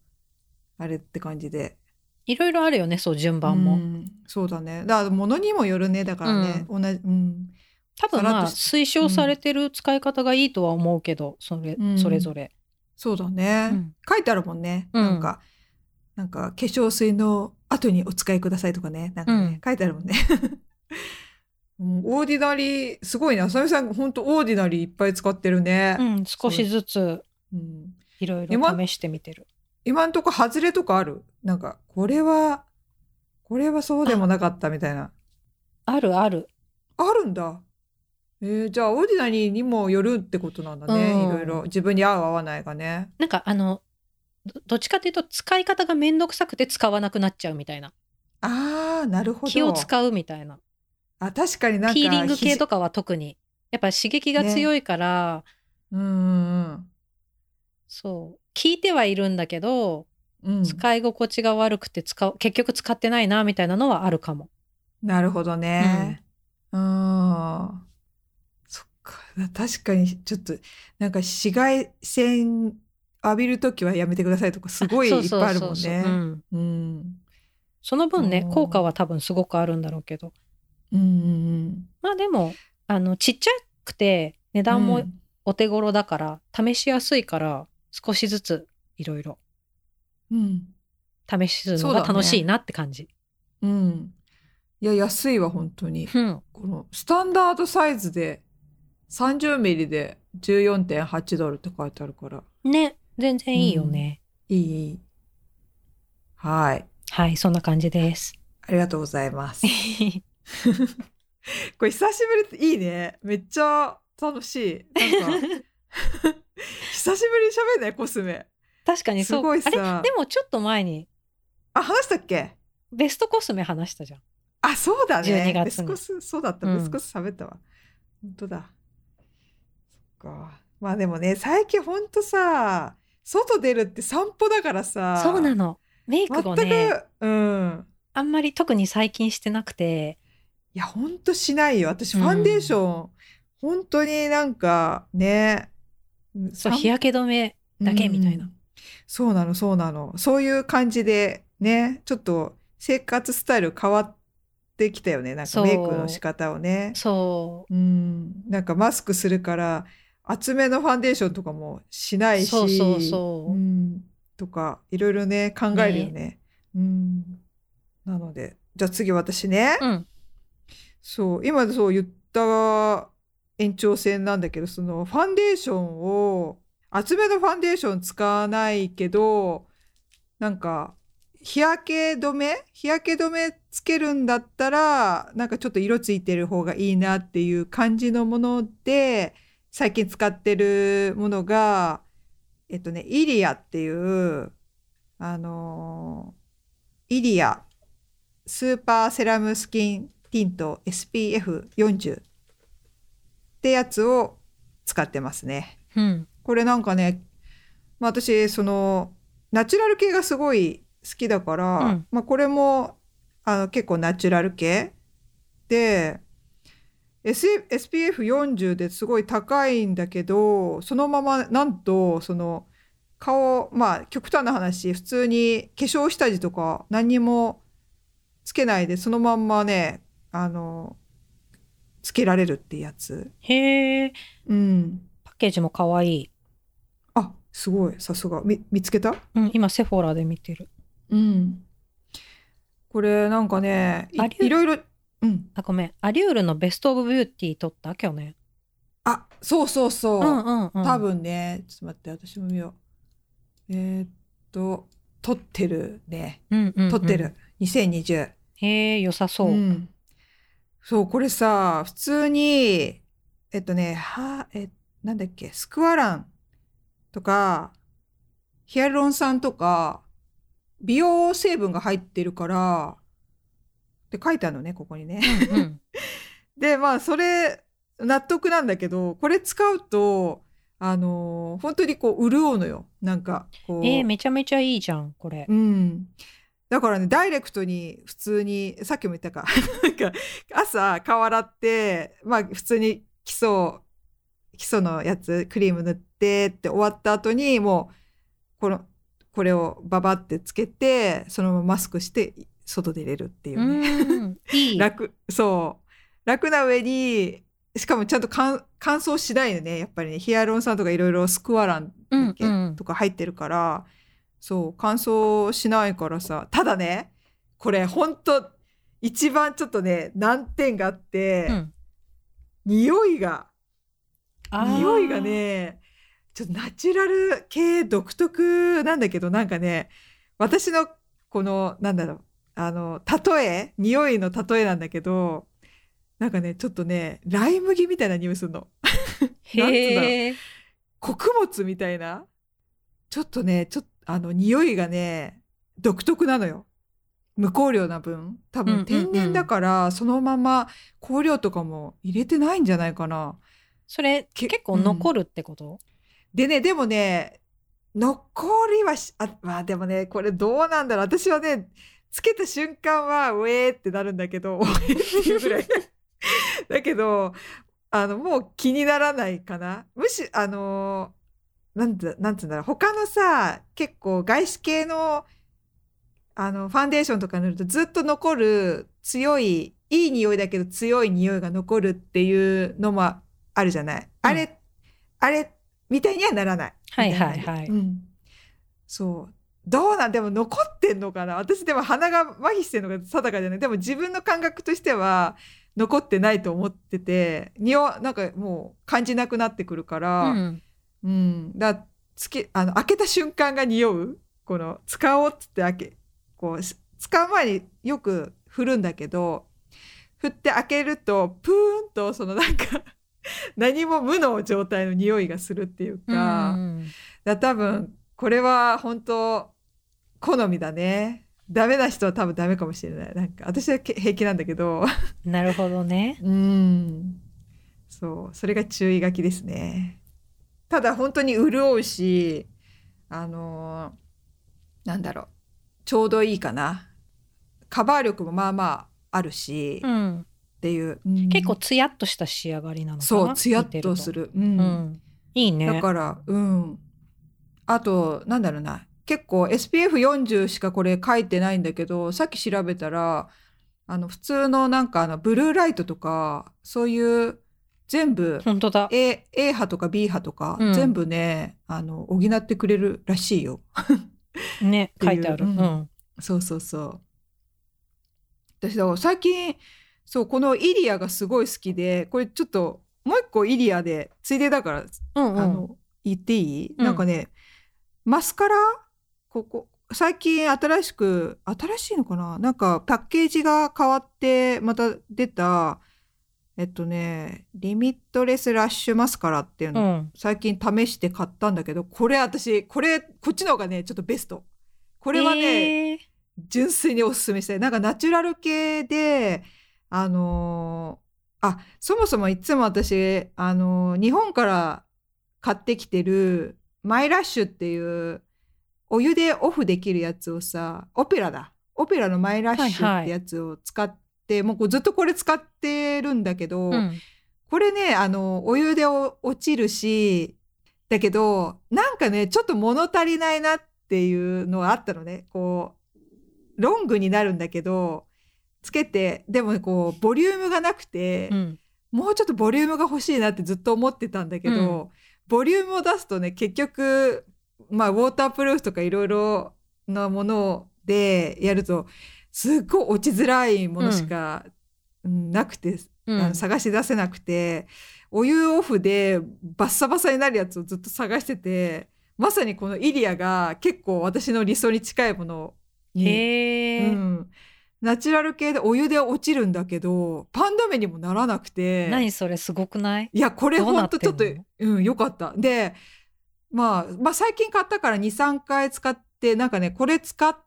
Speaker 1: あれって感じで。
Speaker 2: いろいろあるよねそう順番も、
Speaker 1: うんそうだね。だから物にもよるねだからね。同じ、うん、
Speaker 2: 多分まあ推奨されてる使い方がいいとは思うけど、それ
Speaker 1: うん
Speaker 2: それぞれ、
Speaker 1: そうだね。
Speaker 2: うん
Speaker 1: 書いてあるもんね。
Speaker 2: うん
Speaker 1: なんか、なんか化粧水の後にお使いくださいとかね。なんかね、
Speaker 2: うん
Speaker 1: 書いてあるもんね。うん Ordinary、すごいね。あさみさん、本当 Ordinary いっぱい使ってるね。
Speaker 2: うん、少しずつ
Speaker 1: うん
Speaker 2: いろい
Speaker 1: 今
Speaker 2: ろ試してみてる
Speaker 1: 今んとこ外れとかある？なんか、これは、これはそうでもなかったみたいな。
Speaker 2: あるある
Speaker 1: あるんだ。えーじゃあ、オーディナリーにもよるってことなんだね。
Speaker 2: うん
Speaker 1: いろいろ。自分に合う合わないがね。
Speaker 2: なんかあのどどっちかっていうと使い方がめんどくさくて使わなくなっちゃうみたいな
Speaker 1: ああ、なるほど。
Speaker 2: 気を使うみたいな
Speaker 1: あ、確かになんか、
Speaker 2: ピーリング系
Speaker 1: ひ
Speaker 2: とかは特にやっぱ刺激が強いから、
Speaker 1: じうんうん
Speaker 2: そう効いてはいるんだけど、
Speaker 1: うん。うん。
Speaker 2: 使い心地が悪くて使う結局使ってないなみたいなのはあるかも。
Speaker 1: なるほどね。うん。そっか。確かに、ちょっと、なんか紫外線浴びるときはやめてくださいとか、すごいいっぱいあるもんね。
Speaker 2: ん
Speaker 1: うん。
Speaker 2: その分ね
Speaker 1: うん
Speaker 2: 効果は多分すごくあるんだろうけど
Speaker 1: うんうん
Speaker 2: まあでもあのちっちゃくて値
Speaker 1: うん。
Speaker 2: 段も
Speaker 1: うん
Speaker 2: お手頃だから、試しやすいから少しずついろいろ
Speaker 1: うん。
Speaker 2: 試すのが楽しいなって感じ。
Speaker 1: うん。いや、安いわ、本当に。
Speaker 2: うん
Speaker 1: このスタンダードサイズで30ミリで14.8ドルって書いてあるから。
Speaker 2: ね全然いいよね。
Speaker 1: いい、いい。はい。
Speaker 2: はいそんな感じです。
Speaker 1: ありがとうございます。これ久しぶりいいね。めっちゃ楽しい。なんか 久しぶりに喋んないコスメ。
Speaker 2: 確かにそう
Speaker 1: すごいさ
Speaker 2: あれ？でもちょっと前に
Speaker 1: あ、話したっけ？
Speaker 2: ベストコスメ話したじゃん。
Speaker 1: あ、そうだね。
Speaker 2: 12月に
Speaker 1: ベスコス、そうだった。
Speaker 2: うん
Speaker 1: ベスコス喋ったわ。本当だ。そっか。まあでもね、最近ほんとさ、外出るって散歩だからさ。
Speaker 2: そうなの。メイク
Speaker 1: 全
Speaker 2: をね
Speaker 1: く、うん。
Speaker 2: あんまり特に最近してなくて
Speaker 1: いや、ほんとしないよ。私、
Speaker 2: うん
Speaker 1: ファンデーション、本当になんかね、散
Speaker 2: そう日焼け止めだけみたいな
Speaker 1: うんそうなの、そうなの。そういう感じでね、ちょっと生活スタイル変わってきたよね。なんかメイクの仕方をね。
Speaker 2: そう
Speaker 1: うん。なんかマスクするから、厚めのファンデーションとかもしないし。
Speaker 2: そうそうそう
Speaker 1: うん。とか、いろいろね、考えるよね。うん。なので、じゃあ次私ね。
Speaker 2: うん
Speaker 1: そう、今そう言った延長線なんだけど、そのファンデーションを、厚めのファンデーション使わないけど、なんか、日焼け止め？日焼け止めつけるんだったら、なんかちょっと色ついてる方がいいなっていう感じのもので、最近使ってるものが、えっとね、イリアっていう、あのーイリアスーパーセラムスキンティント SPF40 ってやつを使ってますね。
Speaker 2: うん。
Speaker 1: これなんかね、まあ、私そのナチュラル系がすごい好きだから、
Speaker 2: うん。
Speaker 1: まあ、これもあの結構ナチュラル系。で S- SPF40 ですごい高いんだけどそのままなんとその顔まあ極端な話普通に化粧下地とか何にもつけないでそのまんまねあのつけられるってやつ。
Speaker 2: へえ、
Speaker 1: うん。
Speaker 2: パッケージも可愛い。
Speaker 1: あすごい。さすが。み見つけた？
Speaker 2: うん、今セフォラで見てる。
Speaker 1: うん。これなんかねいいろいろうん。
Speaker 2: あ、ごめん。アリュールのベストオブビューティー撮った？去年。
Speaker 1: あそうそうそう、
Speaker 2: うんうんうん。
Speaker 1: 多分ね。ちょっと待って私も見よう。えーっと撮ってるね。
Speaker 2: うんうんうん、
Speaker 1: 撮ってる、2020
Speaker 2: へえ、良さそう。
Speaker 1: んそうこれさ普通にえっとねはえなんだっけスクワランとかヒアルロン酸とか美容成分が入ってるからって書いてあるのねここにね。
Speaker 2: うんうん
Speaker 1: でまあそれ納得なんだけどこれ使うとあのー本当にこう潤うのよなんかこう。
Speaker 2: えー、めちゃめちゃいいじゃん、これ。
Speaker 1: うん。だからね、ダイレクトに普通に、さっきも言ったか、なんか朝顔洗って、まあ普通に基礎、基礎のやつ、クリーム塗ってって終わった後に、もう、この、これをババってつけて、そのままマスクして、外出れるっていう
Speaker 2: う
Speaker 1: ね。楽、そう。楽な上に、しかもちゃんと乾乾燥しないよね。やっぱりね、ヒアルロン酸とかいろいろスクワランとか入ってるから、そう、乾燥しないからさ。ただね、これほんと、一番ちょっとね、難点があって、
Speaker 2: うん、
Speaker 1: 匂いが、匂いが。ね、ちょっとナチュラル系独特なんだけど、なんかね、私のこの、なんだろう、あの、例え、匂いの例えなんだけど、なんかね、ちょっとね、ライ麦みたいな匂いするの。
Speaker 2: へえ。
Speaker 1: 穀物みたいな。ちょっとね、ちょっと、あの、匂いがね、独特なのよ。無香料な分。多
Speaker 2: うんうんうん
Speaker 1: 分天然だから、そのまま香料とかも入れてないんじゃないかな。
Speaker 2: それ、
Speaker 1: け
Speaker 2: 結構残るってこと、
Speaker 1: でね、でもね、残りはし、あ、まあでもね、これどうなんだろう。私はね、つけた瞬間は、ウェーってなるんだけど、ウェーっていうぐらい。だけど、あの、もう気にならないかな。むし、あの、なんて、なんつうんだろう。他のさ、結構外資系の、あの、ファンデーションとか塗るとずっと残る強い、いい匂いだけど強い匂いが残るっていうのもあるじゃない。あれ、あれ、みたいにはならない。
Speaker 2: はいはいはい
Speaker 1: うん。そう。どうなん？でも残ってんのかな？私でも鼻が麻痺してるのが定かじゃない。でも自分の感覚としては残ってないと思ってて、匂わ、なんかもう感じなくなってくるから、
Speaker 2: うん。
Speaker 1: うん。だつけ、あの、開けた瞬間が匂うこの、使おうっつって開け、こう、し使う前によく振るんだけど、振って開けると、プーンと、そのなんか、何も無の状態の匂いがするっていうか、
Speaker 2: うん
Speaker 1: だ多分、これは本当、好みだね。ダメな人は多分ダメかもしれない。なんか、私はけ平気なんだけど、
Speaker 2: なるほどね。
Speaker 1: うん。そう、それが注意書きですね。ただ本当に潤うし、あのーなんだろう、ちょうどいいかな。カバー力もまあまああるし、っ
Speaker 2: うん。
Speaker 1: ていう。うん
Speaker 2: 結構ツヤっとした仕上がりなのかな？
Speaker 1: そう、ツヤっとする。う。
Speaker 2: うんん。いいね。
Speaker 1: だから、うん。あと、なんだろうな。結構 SPF40 しかこれ書いてないんだけど、さっき調べたら、あの、普通のなんかあの、ブルーライトとか、そういう全部、
Speaker 2: 本当だ。
Speaker 1: A, A 波とか B 波とか、
Speaker 2: うん
Speaker 1: 全部ね、あの、補ってくれるらしいよ。
Speaker 2: ね、書いてある。
Speaker 1: う
Speaker 2: うんん。
Speaker 1: そうそうそう。私、だから最近、そう、このイリアがすごい好きで、これちょっと、もう一個イリアで、ついでだから、
Speaker 2: うんうん。
Speaker 1: あの、言っていい、
Speaker 2: うん
Speaker 1: なんかね、マスカラ？ここ、最近新しく、新しいのかな？なんかパッケージが変わって、また出た、えっとね、リミットレスラッシュマスカラっていうの、
Speaker 2: うん。
Speaker 1: 最近試して買ったんだけど、これ私、これ、こっちの方がね、ちょっとベスト。これはね、
Speaker 2: えー
Speaker 1: 純粋におすすめしたい。なんかナチュラル系で、あのーあ、そもそもいつも私、あのー日本から買ってきてるマイラッシュっていうお湯でオフできるやつをさ、オペラだ。オペラのマイラッシュってやつを使って、もうこうずっとこれ使ってるんだけど、
Speaker 2: うん。
Speaker 1: これね、あの、お湯でお落ちるし、だけど、なんかね、ちょっと物足りないなっていうのがあったのね。こう、ロングになるんだけど、つけて、でもこう、ボリュームがなくて、
Speaker 2: うん。
Speaker 1: もうちょっとボリュームが欲しいなってずっと思ってたんだけど、
Speaker 2: うん
Speaker 1: ボリュームを出すとね、結局、まあ、ウォータープルーフとかいろいろなものでやると、すっごい落ちづらいものしか、うん。なくて、
Speaker 2: うん。
Speaker 1: あの探し出せなくて、お湯オフでバッサバサになるやつをずっと探してて、まさにこのイリアが結構私の理想に近いものに
Speaker 2: へえ、
Speaker 1: うん、ナチュラル系でお湯で落ちるんだけどパンダ目にもならなくて
Speaker 2: 何それすごくない？
Speaker 1: いやこれほんとちょっとうんよかった。で、まあ、まあ最近買ったから23回使ってなんかねこれ使って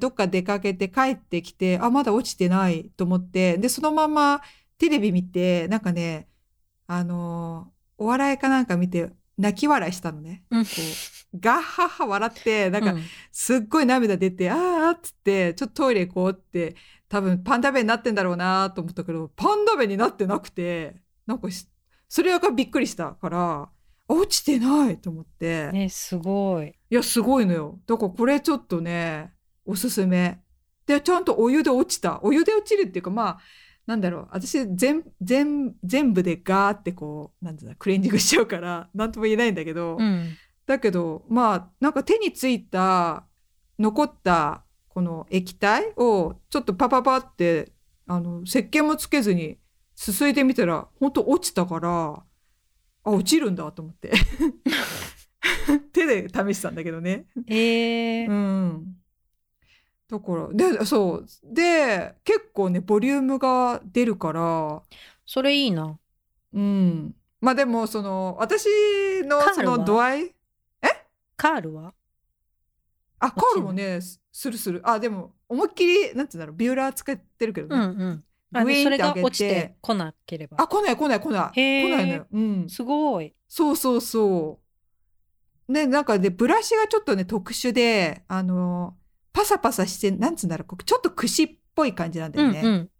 Speaker 1: どっか出かけて帰ってきてあまだ落ちてないと思ってでそのままテレビ見てなんかねあのーお笑いかなんか見て泣き笑いしたのね。
Speaker 2: うん
Speaker 1: こうガッハッハ笑ってなんか
Speaker 2: うん
Speaker 1: すっごい涙出て、あーっつって、ちょっとトイレ行こうって、多分パンダ目になってんだろうなと思ったけど、パンダ目になってなくて、なんかしそれがびっくりしたから、あ落ちてないと思って。
Speaker 2: ねすごい
Speaker 1: いや、すごいのよ。だからこれちょっとね、おすすめ。で、ちゃんとお湯で落ちた。お湯で落ちるっていうか、まあ、なんだろう。私、全、全、全部でガーってこう、なんだ、クレンジングしちゃうから、なんとも言えないんだけど、
Speaker 2: うん
Speaker 1: だけどまあなんか手についた残ったこの液体をちょっとパパパってあの石鹸もつけずにすすいでみたら本当落ちたからあ落ちるんだと思って 手で試したんだけどね。
Speaker 2: えー
Speaker 1: うんだからでそう。で結構ねボリュームが出るから。
Speaker 2: それいいな。
Speaker 1: うん。まあでもその私のその度合い？
Speaker 2: カールは？
Speaker 1: あ、カールもね、すするする。あ、でも、思いっきり、なんていうんだろう、ビューラーつけてるけど
Speaker 2: うん
Speaker 1: ね。
Speaker 2: うん。あ
Speaker 1: グイ
Speaker 2: でそれが落ちてこなければ。
Speaker 1: あ、来ない来ない来ない。来ないのよ。うん。
Speaker 2: すごい。
Speaker 1: そうそうそう。ね、なんかで、ブラシがちょっとね、特殊で、あの、パサパサして、なんつうんだろう、ちょっと櫛っぽい感じなんだよね。
Speaker 2: うんうん。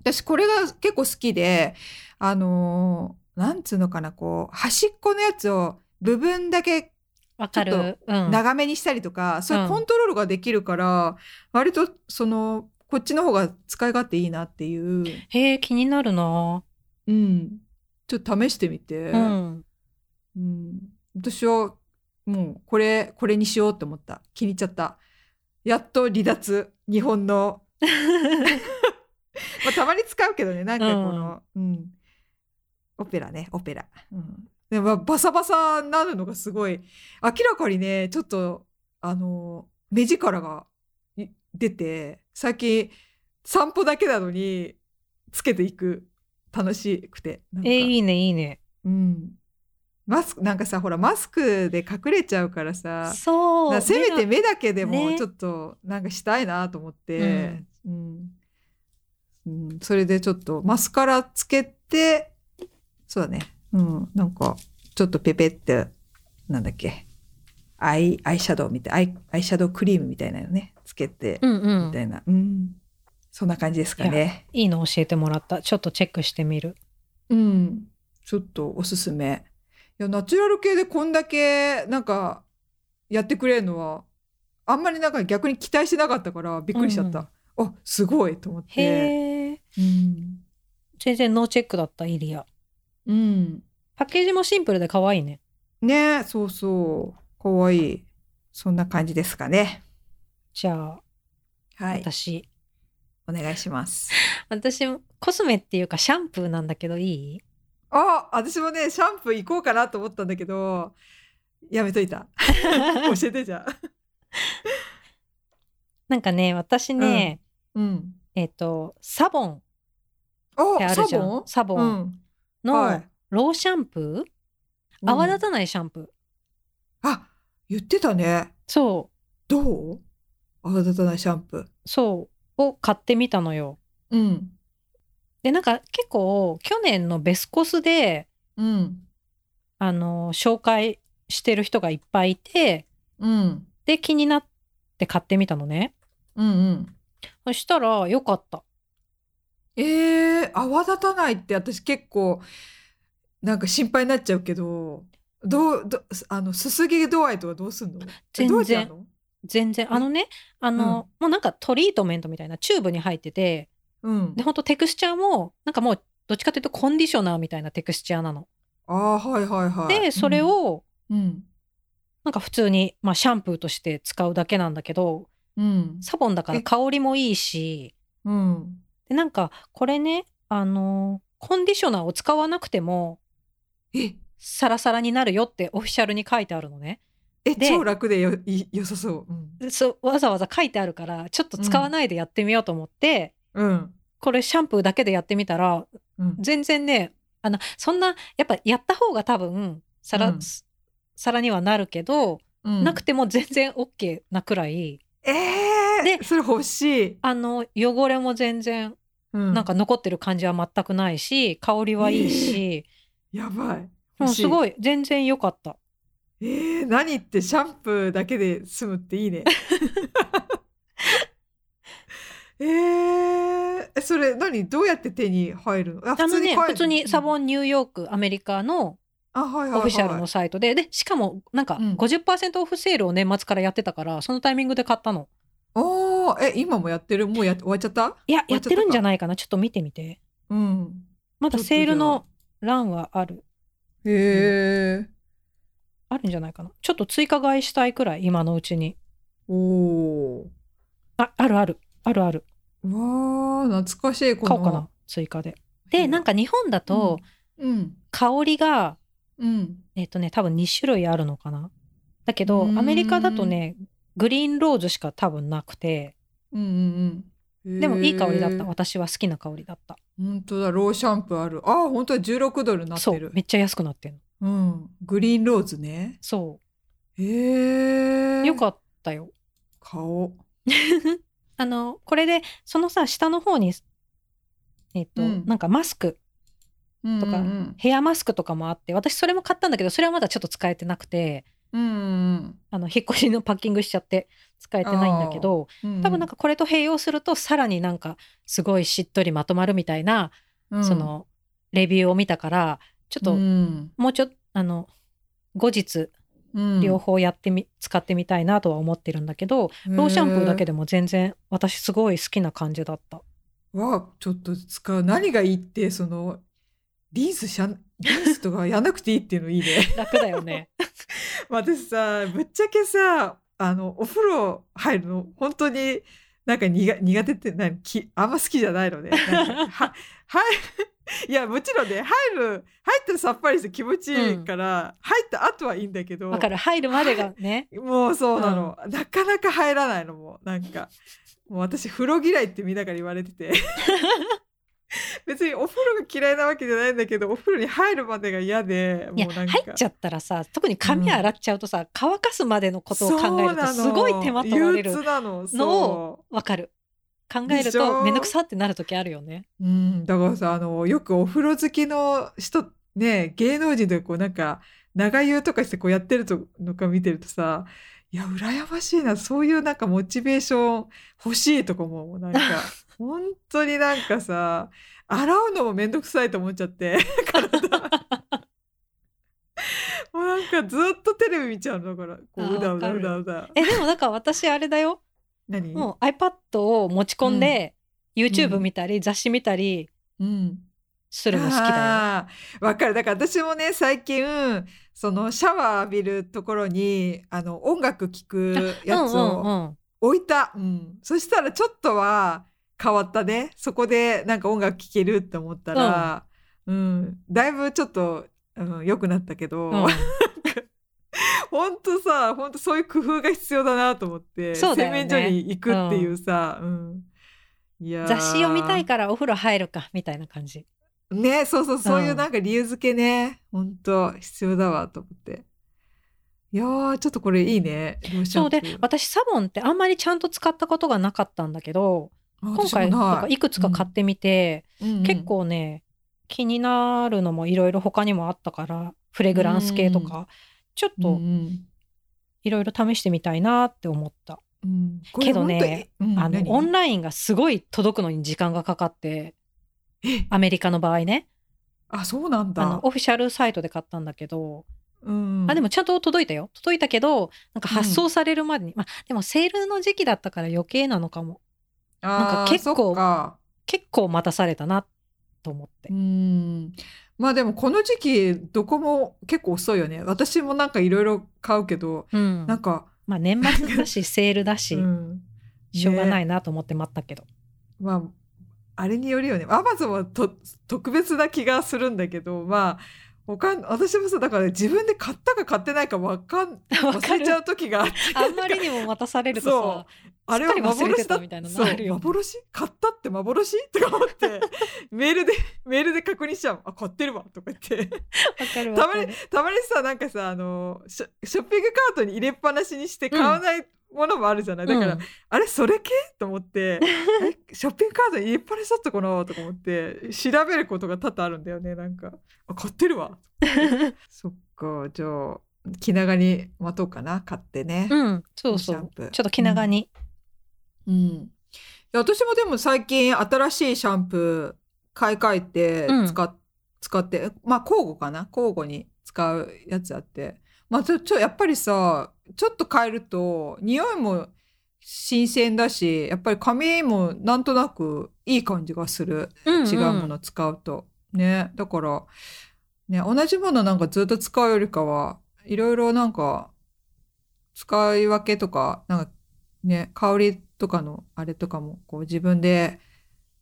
Speaker 1: 私、これが結構好きで、あのーなんつうのかな、こう、端っこのやつを部分だけ
Speaker 2: わか
Speaker 1: ちょっ
Speaker 2: るうん。
Speaker 1: 長めにしたりとか、そういう
Speaker 2: うん。
Speaker 1: コントロールができるから、割とそのこっちの方が使い勝手いいなっていう、
Speaker 2: へえ気になるな。
Speaker 1: うん、ちょっと試してみて、
Speaker 2: うん。
Speaker 1: うん。私はもうこれこれにしようって思った。気に入っちゃったやっと離脱日本の。まあたまに使うけどねなんかこの、うん。オペラねオペラ、うん、でもバサバサになるのがすごい。明らかにねちょっとあの目力がい出て最近散歩だけなのにつけていく。楽しくて
Speaker 2: えいいねいいね。
Speaker 1: うん。マスク、なんかさ、ほら、マスクで隠れちゃうからさ、
Speaker 2: そう
Speaker 1: なせめて
Speaker 2: 目
Speaker 1: 目だけでも
Speaker 2: ね
Speaker 1: ちょっとなんかしたいなと思って、うん。うんそれでちょっとマスカラつけて、そうだね。うん。なんか、ちょっとペペって、なんだっけ。アイ、アイシャドウみたい、アイ、アイシャドウクリームみたいなのね、つけて、
Speaker 2: うんうん
Speaker 1: みたいな。うん。そんな感じですかね。
Speaker 2: いいの教えてもらったちょっとチェックしてみる
Speaker 1: うん。ちょっとおすすめ。いや、ナチュラル系でこんだけ、なんか、やってくれるのは、あんまりなんか逆に期待してなかったから、びっくりしちゃった。あ、すごいと思って。
Speaker 2: へえ
Speaker 1: うん。
Speaker 2: 全然ノーチェックだったイリア
Speaker 1: うん。
Speaker 2: パッケージもシンプルで可愛いね
Speaker 1: ねそうそう。かわいい。そんな感じですかね。
Speaker 2: じゃあ
Speaker 1: はい。
Speaker 2: 私
Speaker 1: お願いします。
Speaker 2: 私コスメっていうかシャンプーなんだけどいい？
Speaker 1: あ、私もね、シャンプー行こうかなと思ったんだけど、やめといた。教えてじゃあ。
Speaker 2: なんかね私ね、
Speaker 1: うん。
Speaker 2: えっ、とサボンっ
Speaker 1: あ、
Speaker 2: てあるじゃ
Speaker 1: サボン？
Speaker 2: んサボン
Speaker 1: うん。
Speaker 2: の
Speaker 1: はい
Speaker 2: ローシャンプー、泡立たないシャンプー
Speaker 1: あ、言ってたね。
Speaker 2: そう
Speaker 1: どう？泡立たないシャンプー。
Speaker 2: そうを買ってみたのよ
Speaker 1: うん。
Speaker 2: でなんか結構去年のベスコスで
Speaker 1: うん。
Speaker 2: あの紹介してる人がいっぱいいて
Speaker 1: うん。
Speaker 2: で気になって買ってみたのね。
Speaker 1: うんうん。
Speaker 2: そしたらよかった。
Speaker 1: えー、泡立たないって私結構なんか心配になっちゃうけど、どうどあのすすぎ度合いとかどうすんの？
Speaker 2: 全然。全然。あのねあの、もうなんかトリートメントみたいなチューブに入ってて
Speaker 1: うん。
Speaker 2: でほんとテクスチャーもなんかもうどっちかというとコンディショナーみたいなテクスチャーなの。
Speaker 1: ああはいはいはい。
Speaker 2: でそれ、を
Speaker 1: うん。
Speaker 2: なんか普通に、まあ、シャンプーとして使うだけなんだけど
Speaker 1: うん。
Speaker 2: サボンだから
Speaker 1: え。
Speaker 2: 香りもいいし
Speaker 1: うん。
Speaker 2: でなんかこれねあのコンディショナーを使わなくても
Speaker 1: え。
Speaker 2: サラサラになるよってオフィシャルに書いてあるのね。
Speaker 1: え
Speaker 2: で。
Speaker 1: 超楽でよい良さそう。うん。
Speaker 2: でそうわざわざ書いてあるからちょっと使わないでやってみようと思って、
Speaker 1: うん。
Speaker 2: これシャンプーだけでやってみたら
Speaker 1: うん。
Speaker 2: 全然ねあのそんなやっぱやった方が多分サラ、
Speaker 1: うん。
Speaker 2: にはなるけど、
Speaker 1: うん。
Speaker 2: なくても全然 OK なくらい。
Speaker 1: えー、
Speaker 2: で
Speaker 1: それ欲しい、
Speaker 2: あの汚れも全然
Speaker 1: うん。
Speaker 2: なんか残ってる感じは全くないし香りはいいし、
Speaker 1: やばい。
Speaker 2: もうすごい。全然良かった。
Speaker 1: えー、何ってシャンプーだけで済むっていいね。えー、えそれ何？どうやって手に入るの？あ
Speaker 2: あのね普通にサボ
Speaker 1: ン、
Speaker 2: ンニューヨークアメリカのオフィシャルのサイトで、でしかもなんか
Speaker 1: うん。
Speaker 2: 50%オフセールを年末からやってたからそのタイミングで買ったの。
Speaker 1: おーえ今もやってる？もうや 終わっちゃった？
Speaker 2: いややってるんじゃないかな。ちょっと見てみて。
Speaker 1: うん。
Speaker 2: まだセールの欄はある。
Speaker 1: へえ
Speaker 2: あるんじゃないかな。ちょっと追加買いしたいくらい今のうちに。
Speaker 1: おお
Speaker 2: ああるある。あるある
Speaker 1: わー懐かしいこの。
Speaker 2: 買おうかな追加で。でなんか日本だと
Speaker 1: うん。
Speaker 2: 香りが
Speaker 1: うん。
Speaker 2: えっとね多分2種類あるのかな。だけど
Speaker 1: うーん。
Speaker 2: アメリカだとねグリーンローズしか多分なくて。
Speaker 1: うんうんうん。
Speaker 2: でもいい香りだった。私は好きな香りだった。
Speaker 1: 本当だローシャンプーある。あ本当だ16ドルになっ
Speaker 2: そ
Speaker 1: てる。
Speaker 2: うめっちゃ安くなってんの。
Speaker 1: うん。グリーンローズね。
Speaker 2: そ
Speaker 1: へえ
Speaker 2: うよかったよ。
Speaker 1: 顔
Speaker 2: あのこれでそのさ下の方にえっと、
Speaker 1: うん。
Speaker 2: なんかマスクとか
Speaker 1: うん
Speaker 2: ヘアマスクとかもあって私それも買ったんだけどそれはまだちょっと使えてなくて
Speaker 1: うんうん
Speaker 2: あの引っ越しのパッキングしちゃって使えてないんだけど
Speaker 1: うん
Speaker 2: 多分なんかこれと併用するとさらになんかすごいしっとりまとまるみたいな、
Speaker 1: うん。
Speaker 2: そのレビューを見たからちょっと
Speaker 1: うん。
Speaker 2: もうちょっとあの後日
Speaker 1: うん
Speaker 2: 両方やってみ、使ってみたいなとは思ってるんだけどローシャンプーだけ
Speaker 1: で
Speaker 2: でも全然私すごい好きな感じだった。
Speaker 1: はちょっと使う何がいいってそのリンスしゃん リンスとかやんなくていいっていうのいいね
Speaker 2: 楽だよね。
Speaker 1: 私さぶっちゃけさあのお風呂入るの本当になんか苦苦手って何きあんま好きじゃないのね。ははい いやもちろんね入る入ったらさっぱりして気持ちいいから、入った後はいいんだけど
Speaker 2: わかる。入るまでがね。
Speaker 1: もうそうなの、なかなか入らないのもうなんかもう私風呂嫌いってみんなから言われてて。別にお風呂が嫌いなわけじゃないんだけどお風呂に入るまでが嫌でもうなんか。
Speaker 2: 入っちゃったらさ特に髪洗っちゃうとさ、乾かすまでのことを考えるとすごい手間取られる
Speaker 1: の
Speaker 2: の
Speaker 1: そ
Speaker 2: わかる考えるとめんどくさってなる時あるよね。
Speaker 1: う、うん、だからさあのよくお風呂好きの人ね芸能人でこうなんか長湯とかしてこうやってるとのか見てるとさいや羨ましいなそういうなんかモチベーション欲しいとかもなんか。本当になんかさ洗うのもめんどくさいと思っちゃって 体。もうなんかずっとテレビ見ちゃうのだから。こ
Speaker 2: あ
Speaker 1: ううだうだうだうだ。
Speaker 2: えでもなんか私あれだよ
Speaker 1: 何？
Speaker 2: もう iPad を持ち込んで、YouTube 見たり、雑誌見たり
Speaker 1: うん。
Speaker 2: するの好きだよ。
Speaker 1: わかる。だから私もね最近そのシャワー浴びるところにあの音楽聴くやつ
Speaker 2: うんうん
Speaker 1: を
Speaker 2: うん。
Speaker 1: 置いた、うん。そしたらちょっとは変わったね。そこでなんか音楽聴けるって思ったら、うん。だいぶちょっと、うん、良くなったけど、
Speaker 2: うん
Speaker 1: ほんとさほんとそういう工夫が必要だなと思って、
Speaker 2: ね。
Speaker 1: 洗面所に行くっていうさ、うん。いやー。
Speaker 2: 雑誌読みたいからお風呂入るかみたいな感じ。
Speaker 1: ねそうそうそういう
Speaker 2: うん。
Speaker 1: なんか理由付けね、本当必要だわと思って。いやーちょっとこれいいね
Speaker 2: そうで私サボンってあんまりちゃんと使ったことがなかったんだけど
Speaker 1: あ
Speaker 2: 今回
Speaker 1: な
Speaker 2: かいくつか買ってみて、
Speaker 1: うん。うん
Speaker 2: 結構ね気になるのもいろいろ他にもあったからフレグランス系とか、ちょっ
Speaker 1: うん
Speaker 2: と
Speaker 1: うん。
Speaker 2: いろいろ試してみたいなって思った、
Speaker 1: うん。
Speaker 2: けどね
Speaker 1: うん
Speaker 2: あの
Speaker 1: 何？
Speaker 2: オンラインがすごい届くのに時間がかかって
Speaker 1: え？
Speaker 2: アメリカの場合ね。
Speaker 1: あそうなんだ。
Speaker 2: オフィシャルサイトで買ったんだけど
Speaker 1: うん、
Speaker 2: あでもちゃんと届いたよ。届いたけどなんか発送されるまでに、まあでもセールの時期だったから余計なのかも。なんか結構結構待たされたなと思って。
Speaker 1: う、んまあでもこの時期どこも結構遅いよね。私もなんかいろいろ買うけど
Speaker 2: うん。
Speaker 1: なんか、
Speaker 2: まあ年末だしセールだし、
Speaker 1: うん。
Speaker 2: しょうがない
Speaker 1: ね
Speaker 2: なと思って待ったけど、
Speaker 1: まああれによるよね。アマゾンはと特別な気がするんだけどまあ他私もさだから自分で買ったか買ってないかわかん
Speaker 2: わ
Speaker 1: 忘れちゃう時があって。
Speaker 2: あんまりにも待たされると
Speaker 1: そ
Speaker 2: さ
Speaker 1: あれは幻だ
Speaker 2: たみたいなのあるよ。ね
Speaker 1: 幻？買ったって幻？とか思って メールでメールで確認しちゃう。あ買ってるわ。とか言って。たまにたまにさなんかさあのショッピングカートに入れっぱなしにして買わないものもあるじゃない、だから、
Speaker 2: うん。
Speaker 1: あれそれ系？と思って。え？ショッピングカートに入れっぱなしだったかな？とか思って。調べることが多々あるんだよねなんか。あ買ってるわ。そっか。じゃあ気長に待とうかな。買ってね、
Speaker 2: うん。そうそう。ちょっと気長に、
Speaker 1: うん、いや私もでも最近新しいシャンプー買い替えて
Speaker 2: うん。
Speaker 1: 使っ、使ってまあ交互かな？交互に使うやつあって。まあちょちょやっぱりさちょっと変えると匂いも新鮮だしやっぱり髪もなんとなくいい感じがする。
Speaker 2: うんうん。
Speaker 1: 違うもの使うと、ね。だからね同じものなんかずっと使うよりかはいろいろなんか使い分けとかなんかね香りとかのあれとかもこう自分で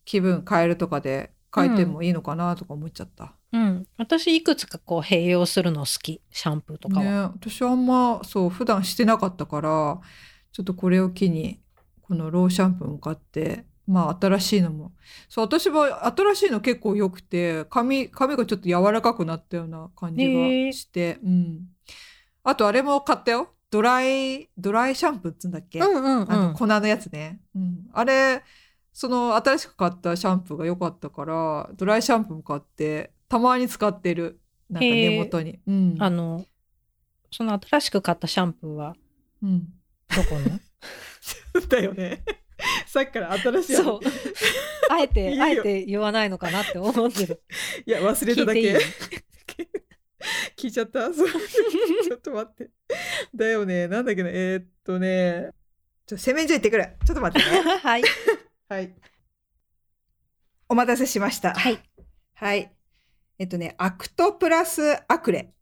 Speaker 1: 気分変えるとかで変えてもいいのかなとか思っちゃった、
Speaker 2: うん、私いくつかこう併用するの好き。シャンプーとかは、
Speaker 1: ね。私あんまそう普段してなかったからちょっとこれを機にこのローシャンプーも買ってまあ新しいのも。そう私は新しいの結構良くて髪髪がちょっと柔らかくなったような感じがして、うん。あとあれも買ったよドライドライシャンプーっつうんだっけ、
Speaker 2: うんうんうん。
Speaker 1: あの粉のやつね、うん、あれその新しく買ったシャンプーが良かったからドライシャンプーも買ってたまに使ってる。なんか根元に、うん。
Speaker 2: あのその新しく買ったシャンプーは？
Speaker 1: うん、
Speaker 2: どこの？
Speaker 1: だよね。さっきから新しい
Speaker 2: そう。あえてあえて言わないのかなって思ってる
Speaker 1: いや忘れただ
Speaker 2: 聞い
Speaker 1: 聞いちゃった。ちょっと待って だよね。なんだっけな。えーっとね。ちょ洗面所行ってくる。ちょっと待ってね。
Speaker 2: はい。
Speaker 1: はい。お待たせしました。
Speaker 2: はい。
Speaker 1: はい。えっとね、アクトプラスアクレ。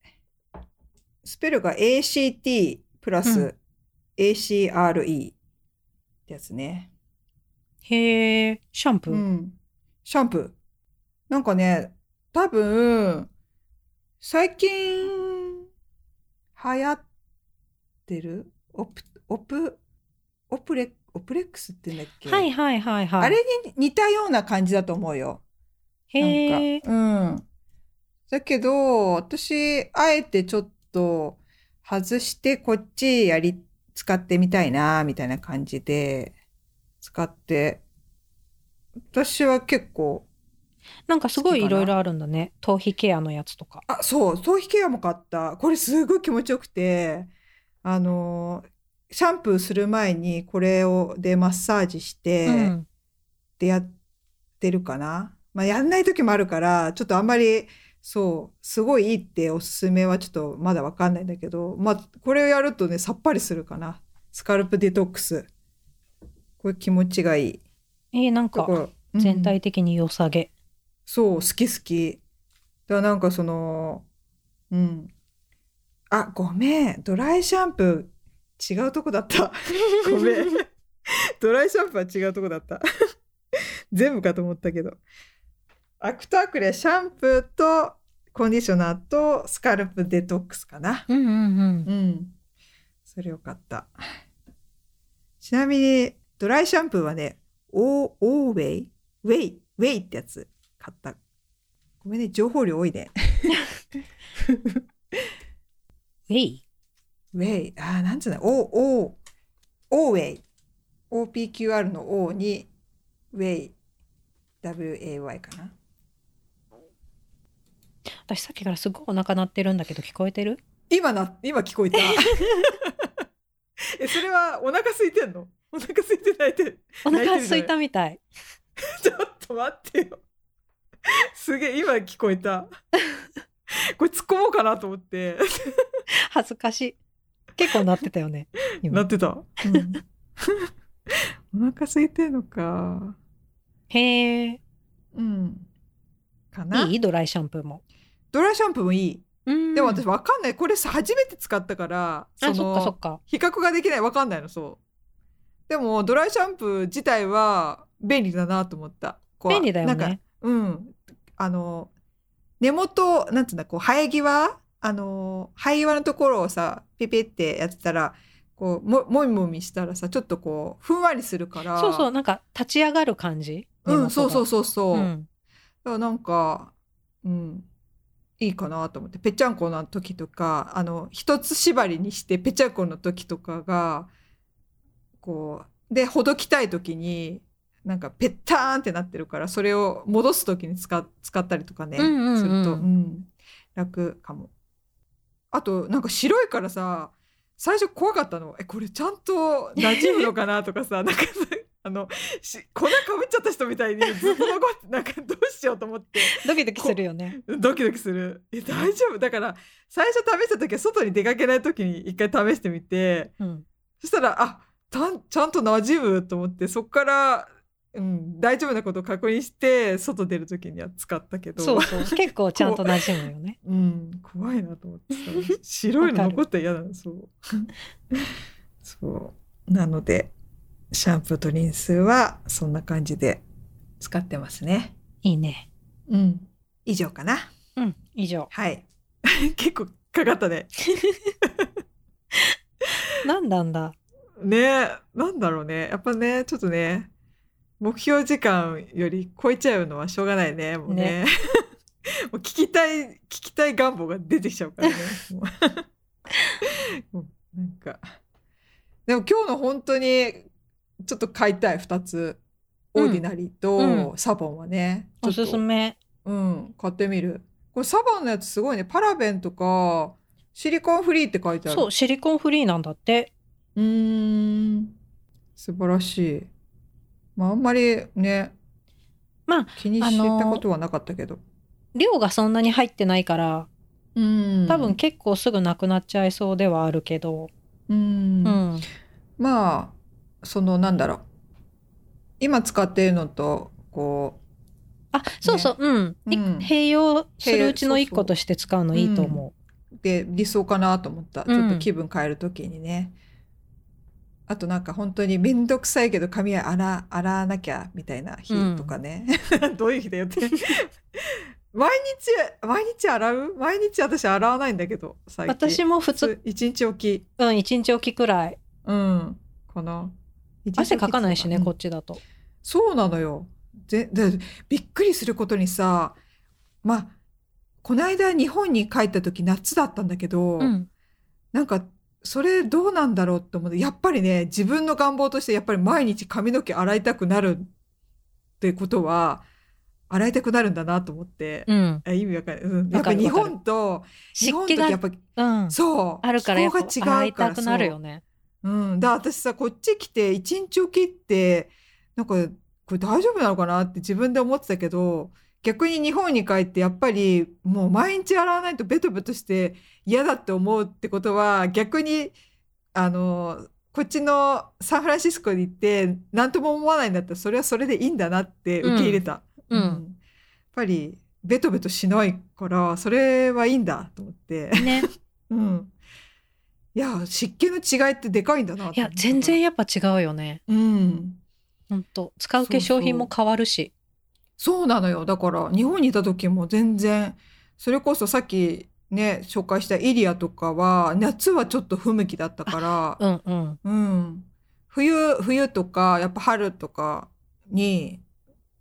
Speaker 1: スペルが ACT プラ
Speaker 2: う
Speaker 1: ス ACRE ってやつね。
Speaker 2: へえシャンプー、
Speaker 1: うん。シャンプー。なんかね、多分、最近、流行ってる？オプ、オプ、オプレ、オプレックスって言うんだっけ？
Speaker 2: はいはいはいはい。
Speaker 1: あれに似たような感じだと思うよ。
Speaker 2: へえ
Speaker 1: うん。だけど、私、あえてちょっと外してこっちやり、使ってみたいな、みたいな感じで使って、私は結構、
Speaker 2: なんかすごい
Speaker 1: い
Speaker 2: ろいろあるんだね。頭皮ケアのやつとか。
Speaker 1: あ、そう、頭皮ケアも買った。これすごい気持ちよくて、あの、シャンプーする前にこれをでマッサージして、
Speaker 2: うん
Speaker 1: でやってるかな。まあ、やんない時もあるから、ちょっとあんまり、そう、すごいいいっておすすめはちょっとまだわかんないんだけど、まあ、これをやるとね、さっぱりするかな。スカルプデトックス。これ気持ちがいい。
Speaker 2: えー、なんか全体的に良さげ、
Speaker 1: そう、好き好き。だからなんかその、うん。あ、ごめん。ドライシャンプー、違うとこだった。ごめん。ドライシャンプーは違うとこだった。全部かと思ったけど。 Act+Acre、シャンプーとコンディショナーとスカルプデトックスかな。
Speaker 2: うんうんうん
Speaker 1: うん。それよかった。ちなみに、ドライシャンプーはね、オー、オーウェイ？ウェイ？ウェイってやつ買った。ごめんね、情報量多いね。
Speaker 2: ウェイ
Speaker 1: ウェイ、あー、なんつうの、オー、オー、オーウェイ。OPQR の O に、ウェイ、WAY かな？
Speaker 2: 私さっきからすごいお腹鳴ってるんだけど聞こえてる？
Speaker 1: 今な、今聞こえた。え、それはお腹空いてんの？お腹空いてないで。
Speaker 2: お腹空いたみたい
Speaker 1: ちょっと待ってよ。すげえ、今聞こえた。これ突っ込もうかなと思って。
Speaker 2: 恥ずかしい。結構なってたよね。今。
Speaker 1: なってた。
Speaker 2: うん。
Speaker 1: お腹空いてんのか。
Speaker 2: へえ。
Speaker 1: うん。かな。い
Speaker 2: い？ドライシャンプーも。
Speaker 1: ドライシャンプーもいい。
Speaker 2: うん。
Speaker 1: でも私わかんない。これさ初めて使ったから
Speaker 2: あ、そっ
Speaker 1: の
Speaker 2: かそっか。
Speaker 1: 比較ができない。わかんないのそう。でもドライシャンプー自体は便利だなと思った。
Speaker 2: 便利だよ
Speaker 1: なんか
Speaker 2: ね。
Speaker 1: うん。あの根元なんつうんだこう生え際あの生え際のところをさピピってやってたらこうももみもみしたらさちょっとこうふんわりするから
Speaker 2: そうそう、なんか立ち上がる感じ？
Speaker 1: うんそうそう
Speaker 2: う
Speaker 1: そうそう、
Speaker 2: うん。
Speaker 1: だからなんか、うん、いいかなと思ってぺっちゃんこの時とかあの一つ縛りにしてぺっちゃんこの時とかがこうでほどきたい時になんかぺったーんってなってるからそれを戻す時に使使ったりとかね、
Speaker 2: うんうんうん
Speaker 1: すると、うん、楽かも。あとなんか白いからさ最初怖かったの。えこれちゃんと馴染むのかなとかさ なんかあのし粉かぶっちゃった人みたいにずっと残ってなんかどうしようと思って。
Speaker 2: ドキドキするよね。
Speaker 1: ドキドキする。え大丈夫？だから最初試した時は外に出かけない時に一回試してみて。
Speaker 2: うん。
Speaker 1: そしたらあたんちゃんと馴染むと思ってそっから、うん、大丈夫なことを確認して外出る時には使ったけど
Speaker 2: そうそう。結構ちゃんと馴染むよね。
Speaker 1: うん、怖いなと思ってさ白いの残ったら嫌だなそう そうなのでシャンプーとリンスはそんな感じで使ってますね
Speaker 2: いいね。
Speaker 1: うん以上かな
Speaker 2: うん。以上。
Speaker 1: はい 結構かかったね
Speaker 2: なんだんだ。
Speaker 1: ねなんだろうねやっぱねちょっとね目標時間より超えちゃうのはしょうがないね。もうね。もう聞きたい聞きたい願望が出てきちゃうからね。もう。なんか。でも今日の本当にちょっと買いたい2つ。オーディナリーとサボンはね、
Speaker 2: おすすめ。
Speaker 1: うん。買ってみる。これサボンのやつすごいね。パラベンとかシリコンフリーって書いてある。
Speaker 2: そう、シリコンフリーなんだって。
Speaker 1: うーん。素晴らしい。まああんまりね
Speaker 2: まあ、
Speaker 1: 気にしたことはなかったけど。
Speaker 2: 量がそんなに入ってないから、
Speaker 1: うん
Speaker 2: 多分結構すぐなくなっちゃいそうではあるけど。
Speaker 1: うん
Speaker 2: うん。
Speaker 1: まあそのなんだろう今使っているのとこ
Speaker 2: あ、そうそう、うん。い
Speaker 1: うん
Speaker 2: 併用するうちの一
Speaker 1: 併用そうそう
Speaker 2: 個として使うのいいと思
Speaker 1: うで理想かなと思った。ち
Speaker 2: うん
Speaker 1: ょっと気分変えるときにね。あとなんか本当にめんどくさいけど髪は洗洗わなきゃみたいな日とかね。どういう日だよって。毎日毎日洗う？毎日私洗わないんだけど
Speaker 2: う。
Speaker 1: 最近。
Speaker 2: 私も普通、
Speaker 1: 一日おき。
Speaker 2: うん、一日おきくらい。
Speaker 1: うん。かな。
Speaker 2: 汗かかないしね、
Speaker 1: うん
Speaker 2: こっちだと。
Speaker 1: そうなのよ。ぜでびっくりすることにさ、まあ、この間日本に帰った時夏だったんだけど、
Speaker 2: うん。
Speaker 1: なんかそれどうなんだろうって思って、やっぱりね、自分の願望としてやっぱり毎日髪の毛洗いたくなるってことは、洗いたくなるんだなと思って、
Speaker 2: うん。
Speaker 1: あ意味わかんない。うん、やっぱり日本と、日本とやっ、ぱ、
Speaker 2: うん。
Speaker 1: そう、
Speaker 2: あるから
Speaker 1: 気候が違うから
Speaker 2: たくなるよね。
Speaker 1: うん、だ私さこっち来て一日おきってなんかこれ大丈夫なのかなって自分で思ってたけど逆に日本に帰ってやっぱりもう毎日洗わないとベトベトして嫌だって思うってことは逆にあのこっちのサンフランシスコに行って何とも思わないんだったらそれはそれでいいんだなって受け入れた。
Speaker 2: うんうん
Speaker 1: やっぱりベトベトしないからそれはいいんだと思って。
Speaker 2: ね。
Speaker 1: うん。いや、湿気の違いってでかいんだな
Speaker 2: いや、全然。やっぱ違うよね。
Speaker 1: うん。
Speaker 2: ほんと。使う化粧品も変わるし。
Speaker 1: そうなのよ。だから、日本にいた時も全然、それこそさっきね、紹介したイリアとかは、夏はちょっと不向きだったから、
Speaker 2: うんうん。
Speaker 1: うん。冬、冬とか、やっぱ春とかに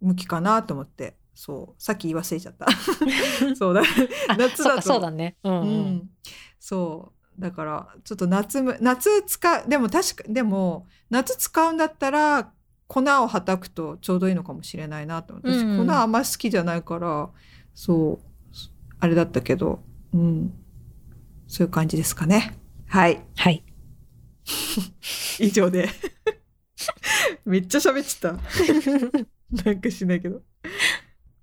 Speaker 1: 向きかなと思って。そう。さっき言い忘れちゃった。そうだ。
Speaker 2: あ、
Speaker 1: 夏だと
Speaker 2: そうだね。うん
Speaker 1: う
Speaker 2: うん。
Speaker 1: ん、そうだからちょっと夏む夏使うでも確かでも夏使うんだったら粉をはたくとちょうどいいのかもしれないなと私、
Speaker 2: うん
Speaker 1: 粉あんまり好きじゃないからそうあれだったけどうん。そういう感じですかね。はい。
Speaker 2: はい。
Speaker 1: 以上で。めっちゃ喋っちゃった。なんかしないけど。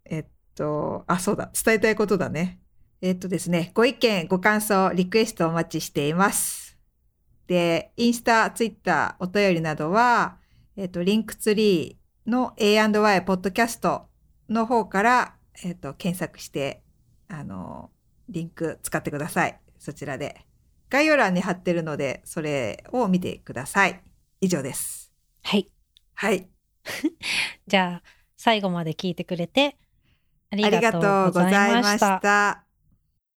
Speaker 1: えっとあそうだ。伝えたいことだね。えっとですね、ご意見、ご感想、リクエストお待ちしています。で、インスタ、ツイッター、お便りなどは、えっと、リンクツリーの A&Y ポッドキャストの方から、えっと、検索して、あの、リンク使ってください。そちらで。概要欄に貼ってるので、それを見てください。以上です。
Speaker 2: はい。
Speaker 1: はい。
Speaker 2: じゃあ、最後まで聞いてくれてあり
Speaker 1: ありがとうございまし
Speaker 2: た。
Speaker 1: た。